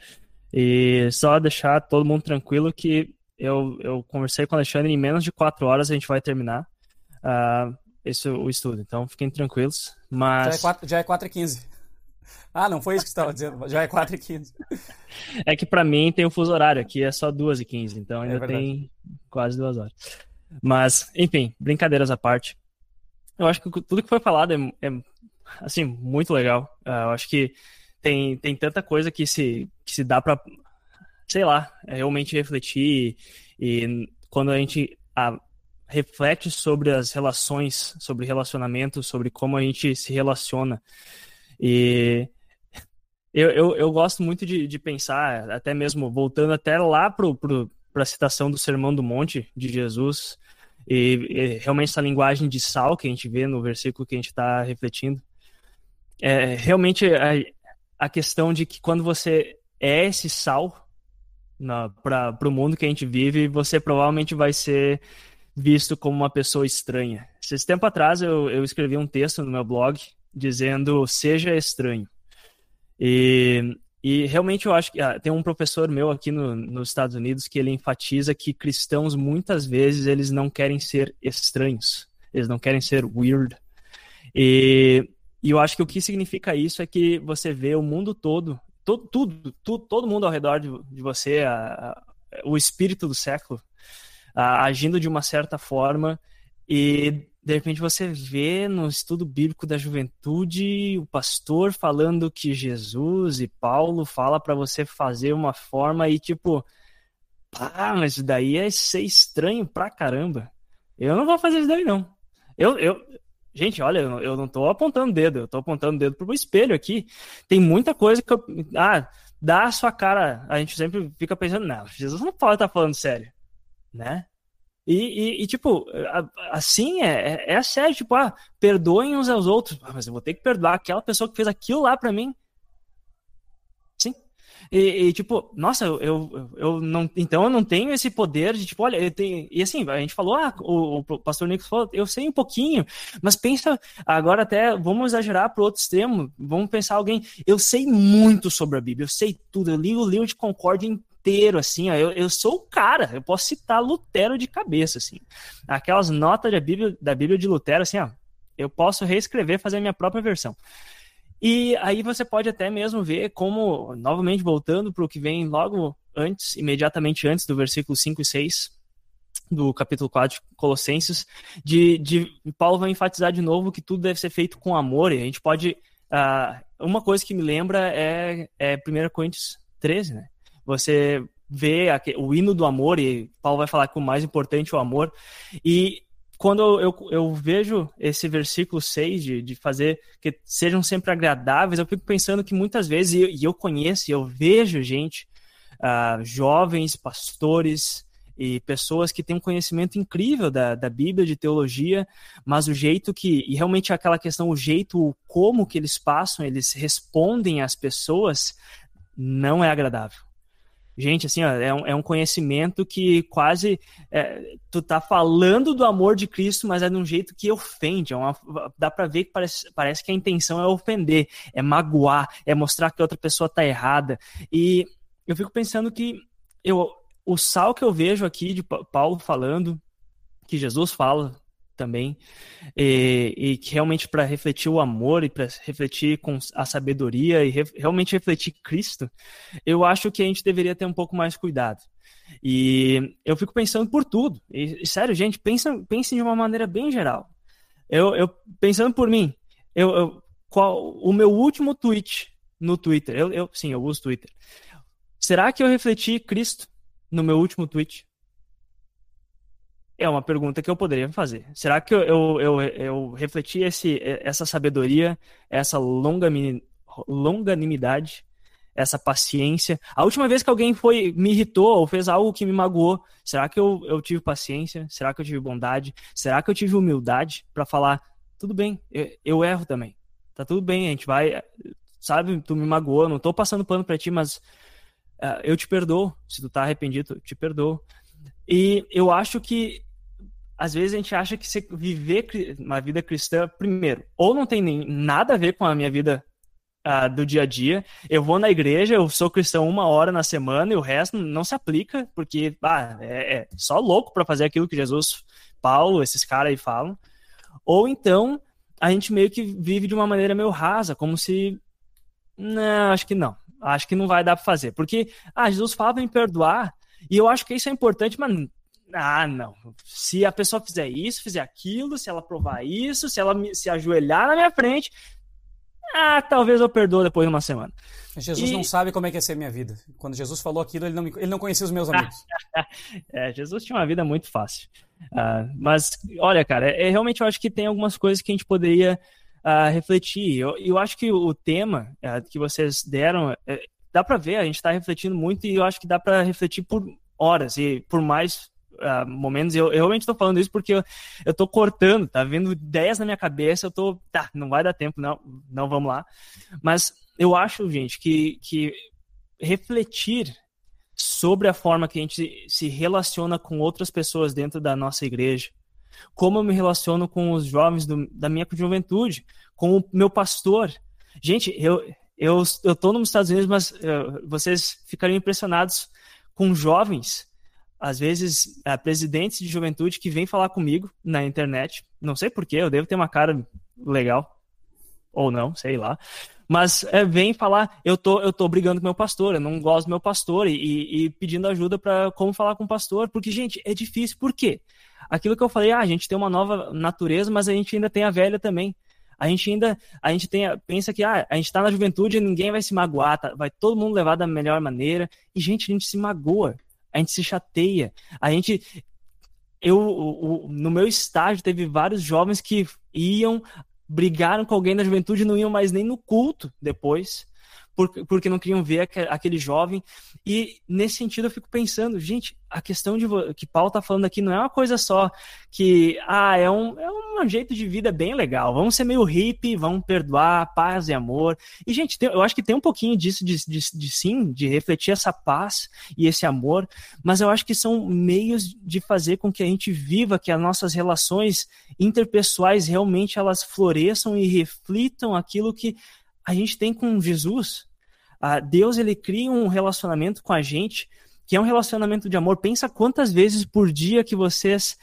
e só deixar todo mundo tranquilo que eu, eu conversei com o Alexandre, em menos de quatro horas a gente vai terminar uh, esse, o estudo. Então fiquem tranquilos. Mas... Já é 4, já é e Ah, não foi isso que você estava dizendo. Já é 4 e 15. É que para mim tem o um fuso horário. Aqui é só 2 e 15. Então ainda é tem quase duas horas. Mas, enfim, brincadeiras à parte. Eu acho que tudo que foi falado é, é assim, muito legal. Uh, eu acho que tem, tem tanta coisa que se, que se dá para sei lá, é realmente refletir e quando a gente a, reflete sobre as relações, sobre relacionamento, sobre como a gente se relaciona. E eu, eu, eu gosto muito de, de pensar, até mesmo voltando até lá para a citação do Sermão do Monte de Jesus, e, e, realmente essa linguagem de sal que a gente vê no versículo que a gente está refletindo, é realmente a, a questão de que quando você é esse sal, para o mundo que a gente vive, você provavelmente vai ser visto como uma pessoa estranha. Esse tempo atrás eu, eu escrevi um texto no meu blog dizendo seja estranho. E, e realmente eu acho que ah, tem um professor meu aqui no, nos Estados Unidos que ele enfatiza que cristãos muitas vezes eles não querem ser estranhos, eles não querem ser weird. E, e eu acho que o que significa isso é que você vê o mundo todo tudo, tudo, todo mundo ao redor de, de você, a, a, o espírito do século, a, agindo de uma certa forma e de repente você vê no estudo bíblico da juventude o pastor falando que Jesus e Paulo fala para você fazer uma forma e tipo, pá, mas isso daí é ser estranho pra caramba. Eu não vou fazer isso daí não. Eu, eu, Gente, olha, eu não tô apontando dedo, eu tô apontando dedo pro espelho aqui. Tem muita coisa que eu. Ah, dá a sua cara. A gente sempre fica pensando, não, Jesus não pode estar tá falando sério, né? E, e, e tipo, assim é, é, é sério, tipo, ah, perdoem uns aos outros. Ah, mas eu vou ter que perdoar aquela pessoa que fez aquilo lá para mim. E, e, tipo, nossa, eu, eu, eu, não. Então eu não tenho esse poder de, tipo, olha, eu tenho. E assim, a gente falou, ah, o, o pastor Nico falou, eu sei um pouquinho, mas pensa, agora até vamos exagerar para o outro extremo, vamos pensar alguém. Eu sei muito sobre a Bíblia, eu sei tudo, eu li o livro de Concórdia inteiro, assim, ó, eu, eu sou o cara, eu posso citar Lutero de cabeça, assim. Aquelas notas da Bíblia, da Bíblia de Lutero, assim, ó, eu posso reescrever, fazer a minha própria versão. E aí você pode até mesmo ver como, novamente voltando para o que vem logo antes, imediatamente antes do versículo 5 e 6 do capítulo 4 de Colossenses, de, de Paulo vai enfatizar de novo que tudo deve ser feito com amor, e a gente pode. Uh, uma coisa que me lembra é, é 1 Coríntios 13, né? Você vê o hino do amor, e Paulo vai falar que o mais importante é o amor, e quando eu, eu vejo esse versículo 6 de, de fazer que sejam sempre agradáveis, eu fico pensando que muitas vezes, e eu, e eu conheço, eu vejo gente, uh, jovens, pastores, e pessoas que têm um conhecimento incrível da, da Bíblia, de teologia, mas o jeito que, e realmente aquela questão, o jeito, como que eles passam, eles respondem às pessoas, não é agradável. Gente, assim, ó, é, um, é um conhecimento que quase é, tu tá falando do amor de Cristo, mas é de um jeito que ofende. É uma, dá para ver que parece, parece que a intenção é ofender, é magoar, é mostrar que a outra pessoa tá errada. E eu fico pensando que eu, o sal que eu vejo aqui de Paulo falando, que Jesus fala também, e, e que realmente para refletir o amor e para refletir com a sabedoria e re, realmente refletir Cristo, eu acho que a gente deveria ter um pouco mais cuidado. E eu fico pensando por tudo. E, sério, gente, pensa, pense de uma maneira bem geral. Eu, eu pensando por mim, eu, eu, qual o meu último tweet no Twitter? Eu, eu sim, eu uso Twitter. Será que eu refleti Cristo? no meu último tweet? É uma pergunta que eu poderia fazer. Será que eu, eu, eu, eu refleti esse, essa sabedoria, essa longanimidade, essa paciência? A última vez que alguém foi me irritou ou fez algo que me magoou, será que eu, eu tive paciência? Será que eu tive bondade? Será que eu tive humildade para falar, tudo bem, eu, eu erro também. Tá tudo bem, a gente vai, sabe, tu me magoou, não tô passando pano para ti, mas uh, eu te perdoo. Se tu tá arrependido, eu te perdoo. E eu acho que às vezes a gente acha que você viver uma vida cristã, primeiro, ou não tem nem nada a ver com a minha vida uh, do dia a dia. Eu vou na igreja, eu sou cristão uma hora na semana e o resto não se aplica, porque ah, é, é só louco para fazer aquilo que Jesus, Paulo, esses caras aí falam. Ou então a gente meio que vive de uma maneira meio rasa, como se. Não, acho que não acho que não vai dar para fazer. Porque, ah, Jesus fala em perdoar, e eu acho que isso é importante, mas ah, não. Se a pessoa fizer isso, fizer aquilo, se ela provar isso, se ela se ajoelhar na minha frente, ah, talvez eu perdoe depois de uma semana. Jesus e... não sabe como é que é ser minha vida. Quando Jesus falou aquilo, ele não, ele não conhecia os meus amigos. é, Jesus tinha uma vida muito fácil. Uh, mas, olha, cara, é, realmente eu acho que tem algumas coisas que a gente poderia uh, refletir. Eu, eu acho que o tema uh, que vocês deram, uh, dá para ver, a gente está refletindo muito e eu acho que dá para refletir por horas e por mais Uh, momentos. Eu, eu realmente estou falando isso porque eu, tô cortando, tá vendo ideias na minha cabeça, eu tô. Tá, não vai dar tempo, não, não vamos lá. Mas eu acho, gente, que, que refletir sobre a forma que a gente se relaciona com outras pessoas dentro da nossa igreja, como eu me relaciono com os jovens do, da minha juventude, com o meu pastor. Gente, eu, eu, eu tô nos Estados Unidos, mas uh, vocês ficariam impressionados com jovens, às vezes uh, presidentes de juventude que vêm falar comigo na internet. Não sei porquê, eu devo ter uma cara legal. Ou não, sei lá. Mas é, vem falar, eu tô, eu tô brigando com meu pastor, eu não gosto do meu pastor, e, e pedindo ajuda para como falar com o pastor. Porque, gente, é difícil. Por quê? aquilo que eu falei, ah, a gente tem uma nova natureza, mas a gente ainda tem a velha também. A gente ainda, a gente tem, pensa que ah, a gente está na juventude e ninguém vai se magoar, tá? vai todo mundo levar da melhor maneira. E, gente, a gente se magoa, a gente se chateia, a gente. Eu, o, o, no meu estágio, teve vários jovens que iam, brigaram com alguém da juventude e não iam mais nem no culto depois porque não queriam ver aquele jovem. E nesse sentido eu fico pensando, gente, a questão de que Paulo está falando aqui não é uma coisa só que, ah, é um, é um jeito de vida bem legal. Vamos ser meio hippie, vamos perdoar, paz e amor. E, gente, tem, eu acho que tem um pouquinho disso, de, de, de sim, de refletir essa paz e esse amor, mas eu acho que são meios de fazer com que a gente viva, que as nossas relações interpessoais realmente elas floresçam e reflitam aquilo que a gente tem com Jesus. Ah, Deus ele cria um relacionamento com a gente que é um relacionamento de amor. Pensa quantas vezes por dia que vocês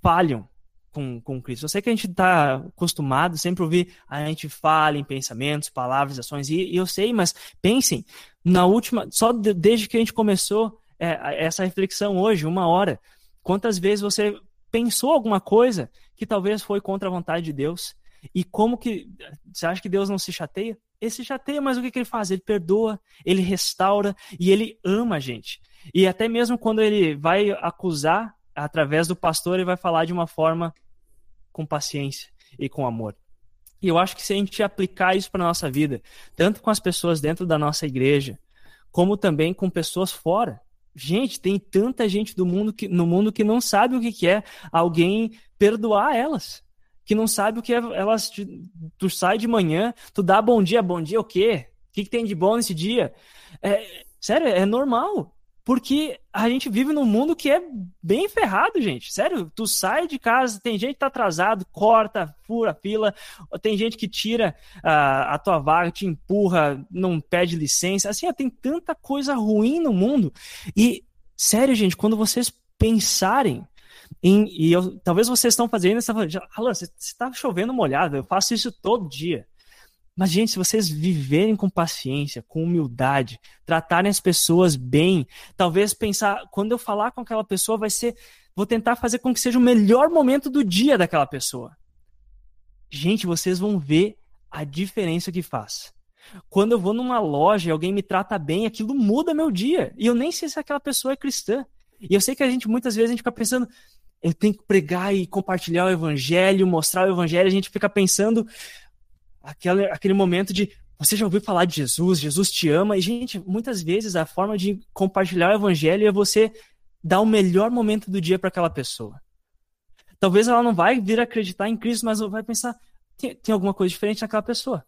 falham com, com Cristo. Eu sei que a gente está acostumado sempre ouvir a gente fala em pensamentos, palavras, ações, e, e eu sei, mas pensem, na última, só de, desde que a gente começou é, essa reflexão hoje, uma hora, quantas vezes você pensou alguma coisa que talvez foi contra a vontade de Deus? E como que. Você acha que Deus não se chateia? Ele se chateia, mas o que, que ele faz? Ele perdoa, ele restaura e ele ama a gente. E até mesmo quando ele vai acusar através do pastor, ele vai falar de uma forma com paciência e com amor. E eu acho que se a gente aplicar isso para nossa vida, tanto com as pessoas dentro da nossa igreja, como também com pessoas fora. Gente, tem tanta gente do mundo que, no mundo que não sabe o que, que é alguém perdoar elas. Que não sabe o que é elas. Tu sai de manhã, tu dá bom dia, bom dia o quê? O que, que tem de bom nesse dia? É, sério, é normal. Porque a gente vive num mundo que é bem ferrado, gente. Sério, tu sai de casa, tem gente que tá atrasado, corta, fura fila, tem gente que tira uh, a tua vaga, te empurra, não pede licença. Assim, ó, tem tanta coisa ruim no mundo. E, sério, gente, quando vocês pensarem em, e eu, talvez vocês estão fazendo, está falando, Alan, você está chovendo molhado, eu faço isso todo dia. Mas, gente, se vocês viverem com paciência, com humildade, tratarem as pessoas bem, talvez pensar, quando eu falar com aquela pessoa, vai ser. Vou tentar fazer com que seja o melhor momento do dia daquela pessoa. Gente, vocês vão ver a diferença que faz. Quando eu vou numa loja e alguém me trata bem, aquilo muda meu dia. E eu nem sei se aquela pessoa é cristã. E eu sei que a gente, muitas vezes, a gente fica pensando, eu tenho que pregar e compartilhar o evangelho, mostrar o evangelho, a gente fica pensando, aquele, aquele momento de você já ouviu falar de Jesus, Jesus te ama, e, gente, muitas vezes a forma de compartilhar o evangelho é você dar o melhor momento do dia para aquela pessoa. Talvez ela não vai vir acreditar em Cristo, mas vai pensar: tem, tem alguma coisa diferente naquela pessoa.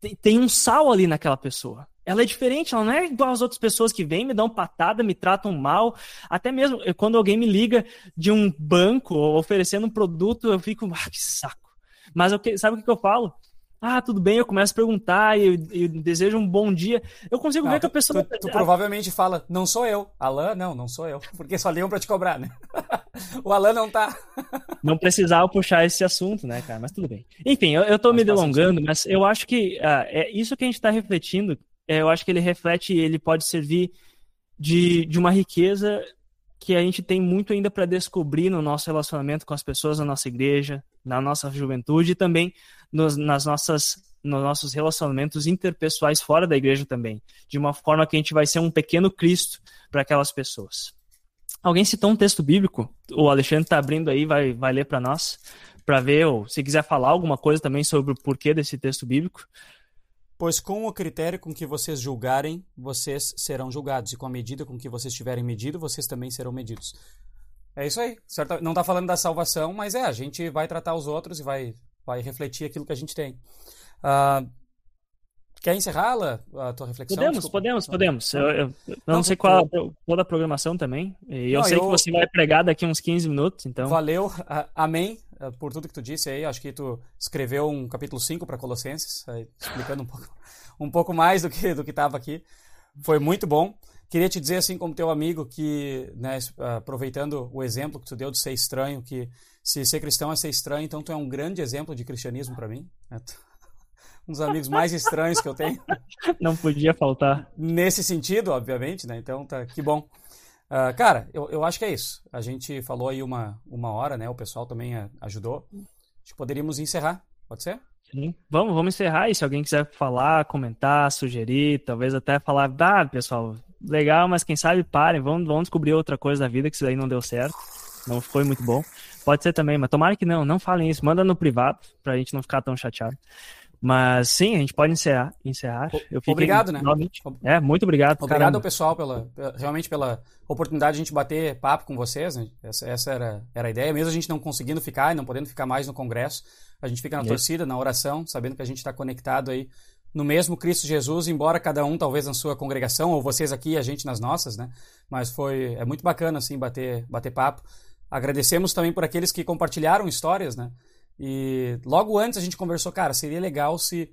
Tem, tem, um sal ali naquela pessoa. Ela é diferente, ela não é igual às outras pessoas que vêm, me dão patada, me tratam mal. Até mesmo quando alguém me liga de um banco oferecendo um produto, eu fico, ah, que saco mas eu, sabe o que, eu falo? Ah, tudo bem, eu começo a perguntar e, desejo um bom dia. Eu consigo não, ver que a pessoa. Tu, tu, provavelmente fala, não sou eu. Alan, não, não sou eu. Porque só ligam pra te cobrar, né? o Alan não tá. não precisava puxar esse assunto, né, cara? Mas tudo bem. Enfim, eu, eu tô mas me delongando, mas eu acho que uh, é isso que a gente tá refletindo. É, eu acho que ele reflete ele pode servir de, de uma riqueza que a gente tem muito ainda para descobrir no nosso relacionamento com as pessoas da nossa igreja, na nossa juventude e também nos, nas nossas, nos nossos relacionamentos interpessoais fora da igreja também, de uma forma que a gente vai ser um pequeno Cristo para aquelas pessoas. Alguém citou um texto bíblico? O Alexandre está abrindo aí, vai, vai ler para nós, para ver, ou se quiser falar alguma coisa também sobre o porquê desse texto bíblico. Pois com o critério com que vocês julgarem, vocês serão julgados, e com a medida com que vocês tiverem medido, vocês também serão medidos. É isso aí. Certo? Não está falando da salvação, mas é, a gente vai tratar os outros e vai, vai refletir aquilo que a gente tem. Uh, quer encerrá-la, a tua reflexão? Podemos, Desculpa. podemos, podemos. Eu, eu, eu não, não, sei qual toda a programação também. E eu não, sei que você vai pregar daqui uns 15 minutos, então... Valeu, amém. Eh, por tudo que tu disse aí. Acho que tu escreveu um capítulo 5 para Colossenses, aí, explicando um pouco, um pouco mais do que do que estava aqui. Foi muito bom. Queria te dizer, assim como teu amigo, que, né, aproveitando o exemplo que tu deu de ser estranho, que se ser cristão é ser estranho, então tu é um grande exemplo de cristianismo para mim. Né? Um dos amigos mais estranhos que eu tenho. Não podia faltar. Nesse sentido, obviamente, né? Então, tá, que bom. Uh, cara, eu, eu acho que é isso. A gente falou aí uma, uma hora, né? O pessoal também uh, ajudou. Acho que poderíamos encerrar. Pode ser? Sim. Vamos, vamos encerrar. E se alguém quiser falar, comentar, sugerir, talvez até falar, ah, pessoal, legal, mas quem sabe parem, vamos, vamos descobrir outra coisa da vida que isso aí não deu certo. Não foi muito bom. Pode ser também, mas tomara que não, não falem isso. Manda no privado, pra gente não ficar tão chateado. Mas sim, a gente pode encerrar. encerrar. Eu obrigado, né? É, muito obrigado. Obrigado caramba. ao pessoal pela, realmente pela oportunidade de a gente bater papo com vocês. Né? Essa, essa era, era a ideia. Mesmo a gente não conseguindo ficar e não podendo ficar mais no congresso, a gente fica na Isso. torcida, na oração, sabendo que a gente está conectado aí no mesmo Cristo Jesus, embora cada um talvez na sua congregação, ou vocês aqui e a gente nas nossas, né? Mas foi é muito bacana assim bater bater papo. Agradecemos também por aqueles que compartilharam histórias, né? E logo antes a gente conversou, cara, seria legal se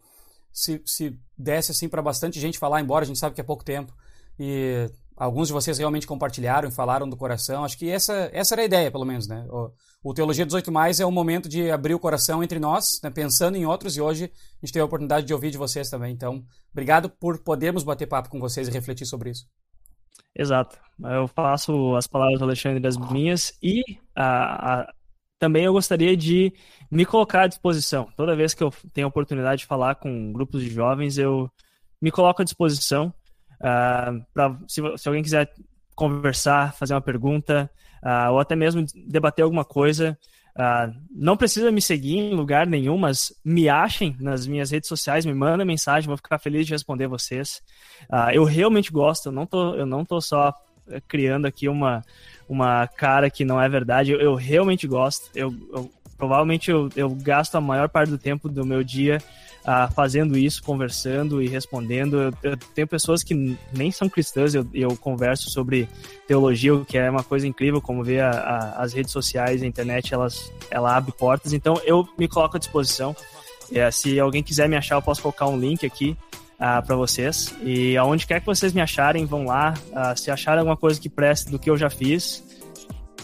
se, se desse assim para bastante gente falar, embora a gente sabe que é pouco tempo. E alguns de vocês realmente compartilharam e falaram do coração. Acho que essa, essa era a ideia, pelo menos, né? O, o Teologia 18 Mais é o momento de abrir o coração entre nós, né? pensando em outros, e hoje a gente teve a oportunidade de ouvir de vocês também. Então, obrigado por podermos bater papo com vocês e refletir sobre isso. Exato. Eu faço as palavras do Alexandre das minhas e a, a também eu gostaria de me colocar à disposição. Toda vez que eu tenho a oportunidade de falar com grupos de jovens, eu me coloco à disposição. Uh, pra, se, se, alguém quiser conversar, fazer uma pergunta, uh, ou até mesmo debater alguma coisa. Uh, não precisa me seguir em lugar nenhum, mas me achem nas minhas redes sociais, me mandem mensagem, vou ficar feliz de responder vocês. Eu realmente gosto, eu não tô só eh, criando aqui uma, uma cara que não é verdade, eu, eu realmente gosto. Eu, eu provavelmente eu, eu gasto a maior parte do tempo do meu dia uh, fazendo isso, conversando e respondendo. Eu, tenho pessoas que nem são cristãs, eu, eu converso sobre teologia, o que é uma coisa incrível, como ver a, a, as redes sociais, a internet, elas, ela abre portas. Então eu me coloco à disposição. É, se alguém quiser me achar, eu posso colocar um link aqui uh, ah, para vocês. E aonde quer que vocês me acharem, vão lá. Uh, se acharem alguma coisa que preste do que eu já fiz,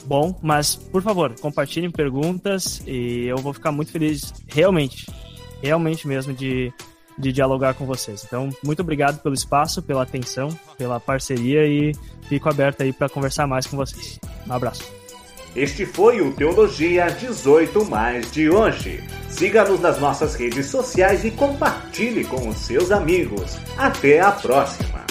bom. Mas, por favor, compartilhem perguntas e eu vou ficar muito feliz, realmente, realmente mesmo de, de dialogar com vocês. Então, muito obrigado pelo espaço, pela atenção, pela parceria e fico aberto aí para conversar mais com vocês. Um abraço. Este foi o Teologia 18 Mais de hoje. Siga-nos nas nossas redes sociais e compartilhe com os seus amigos. Até a próxima!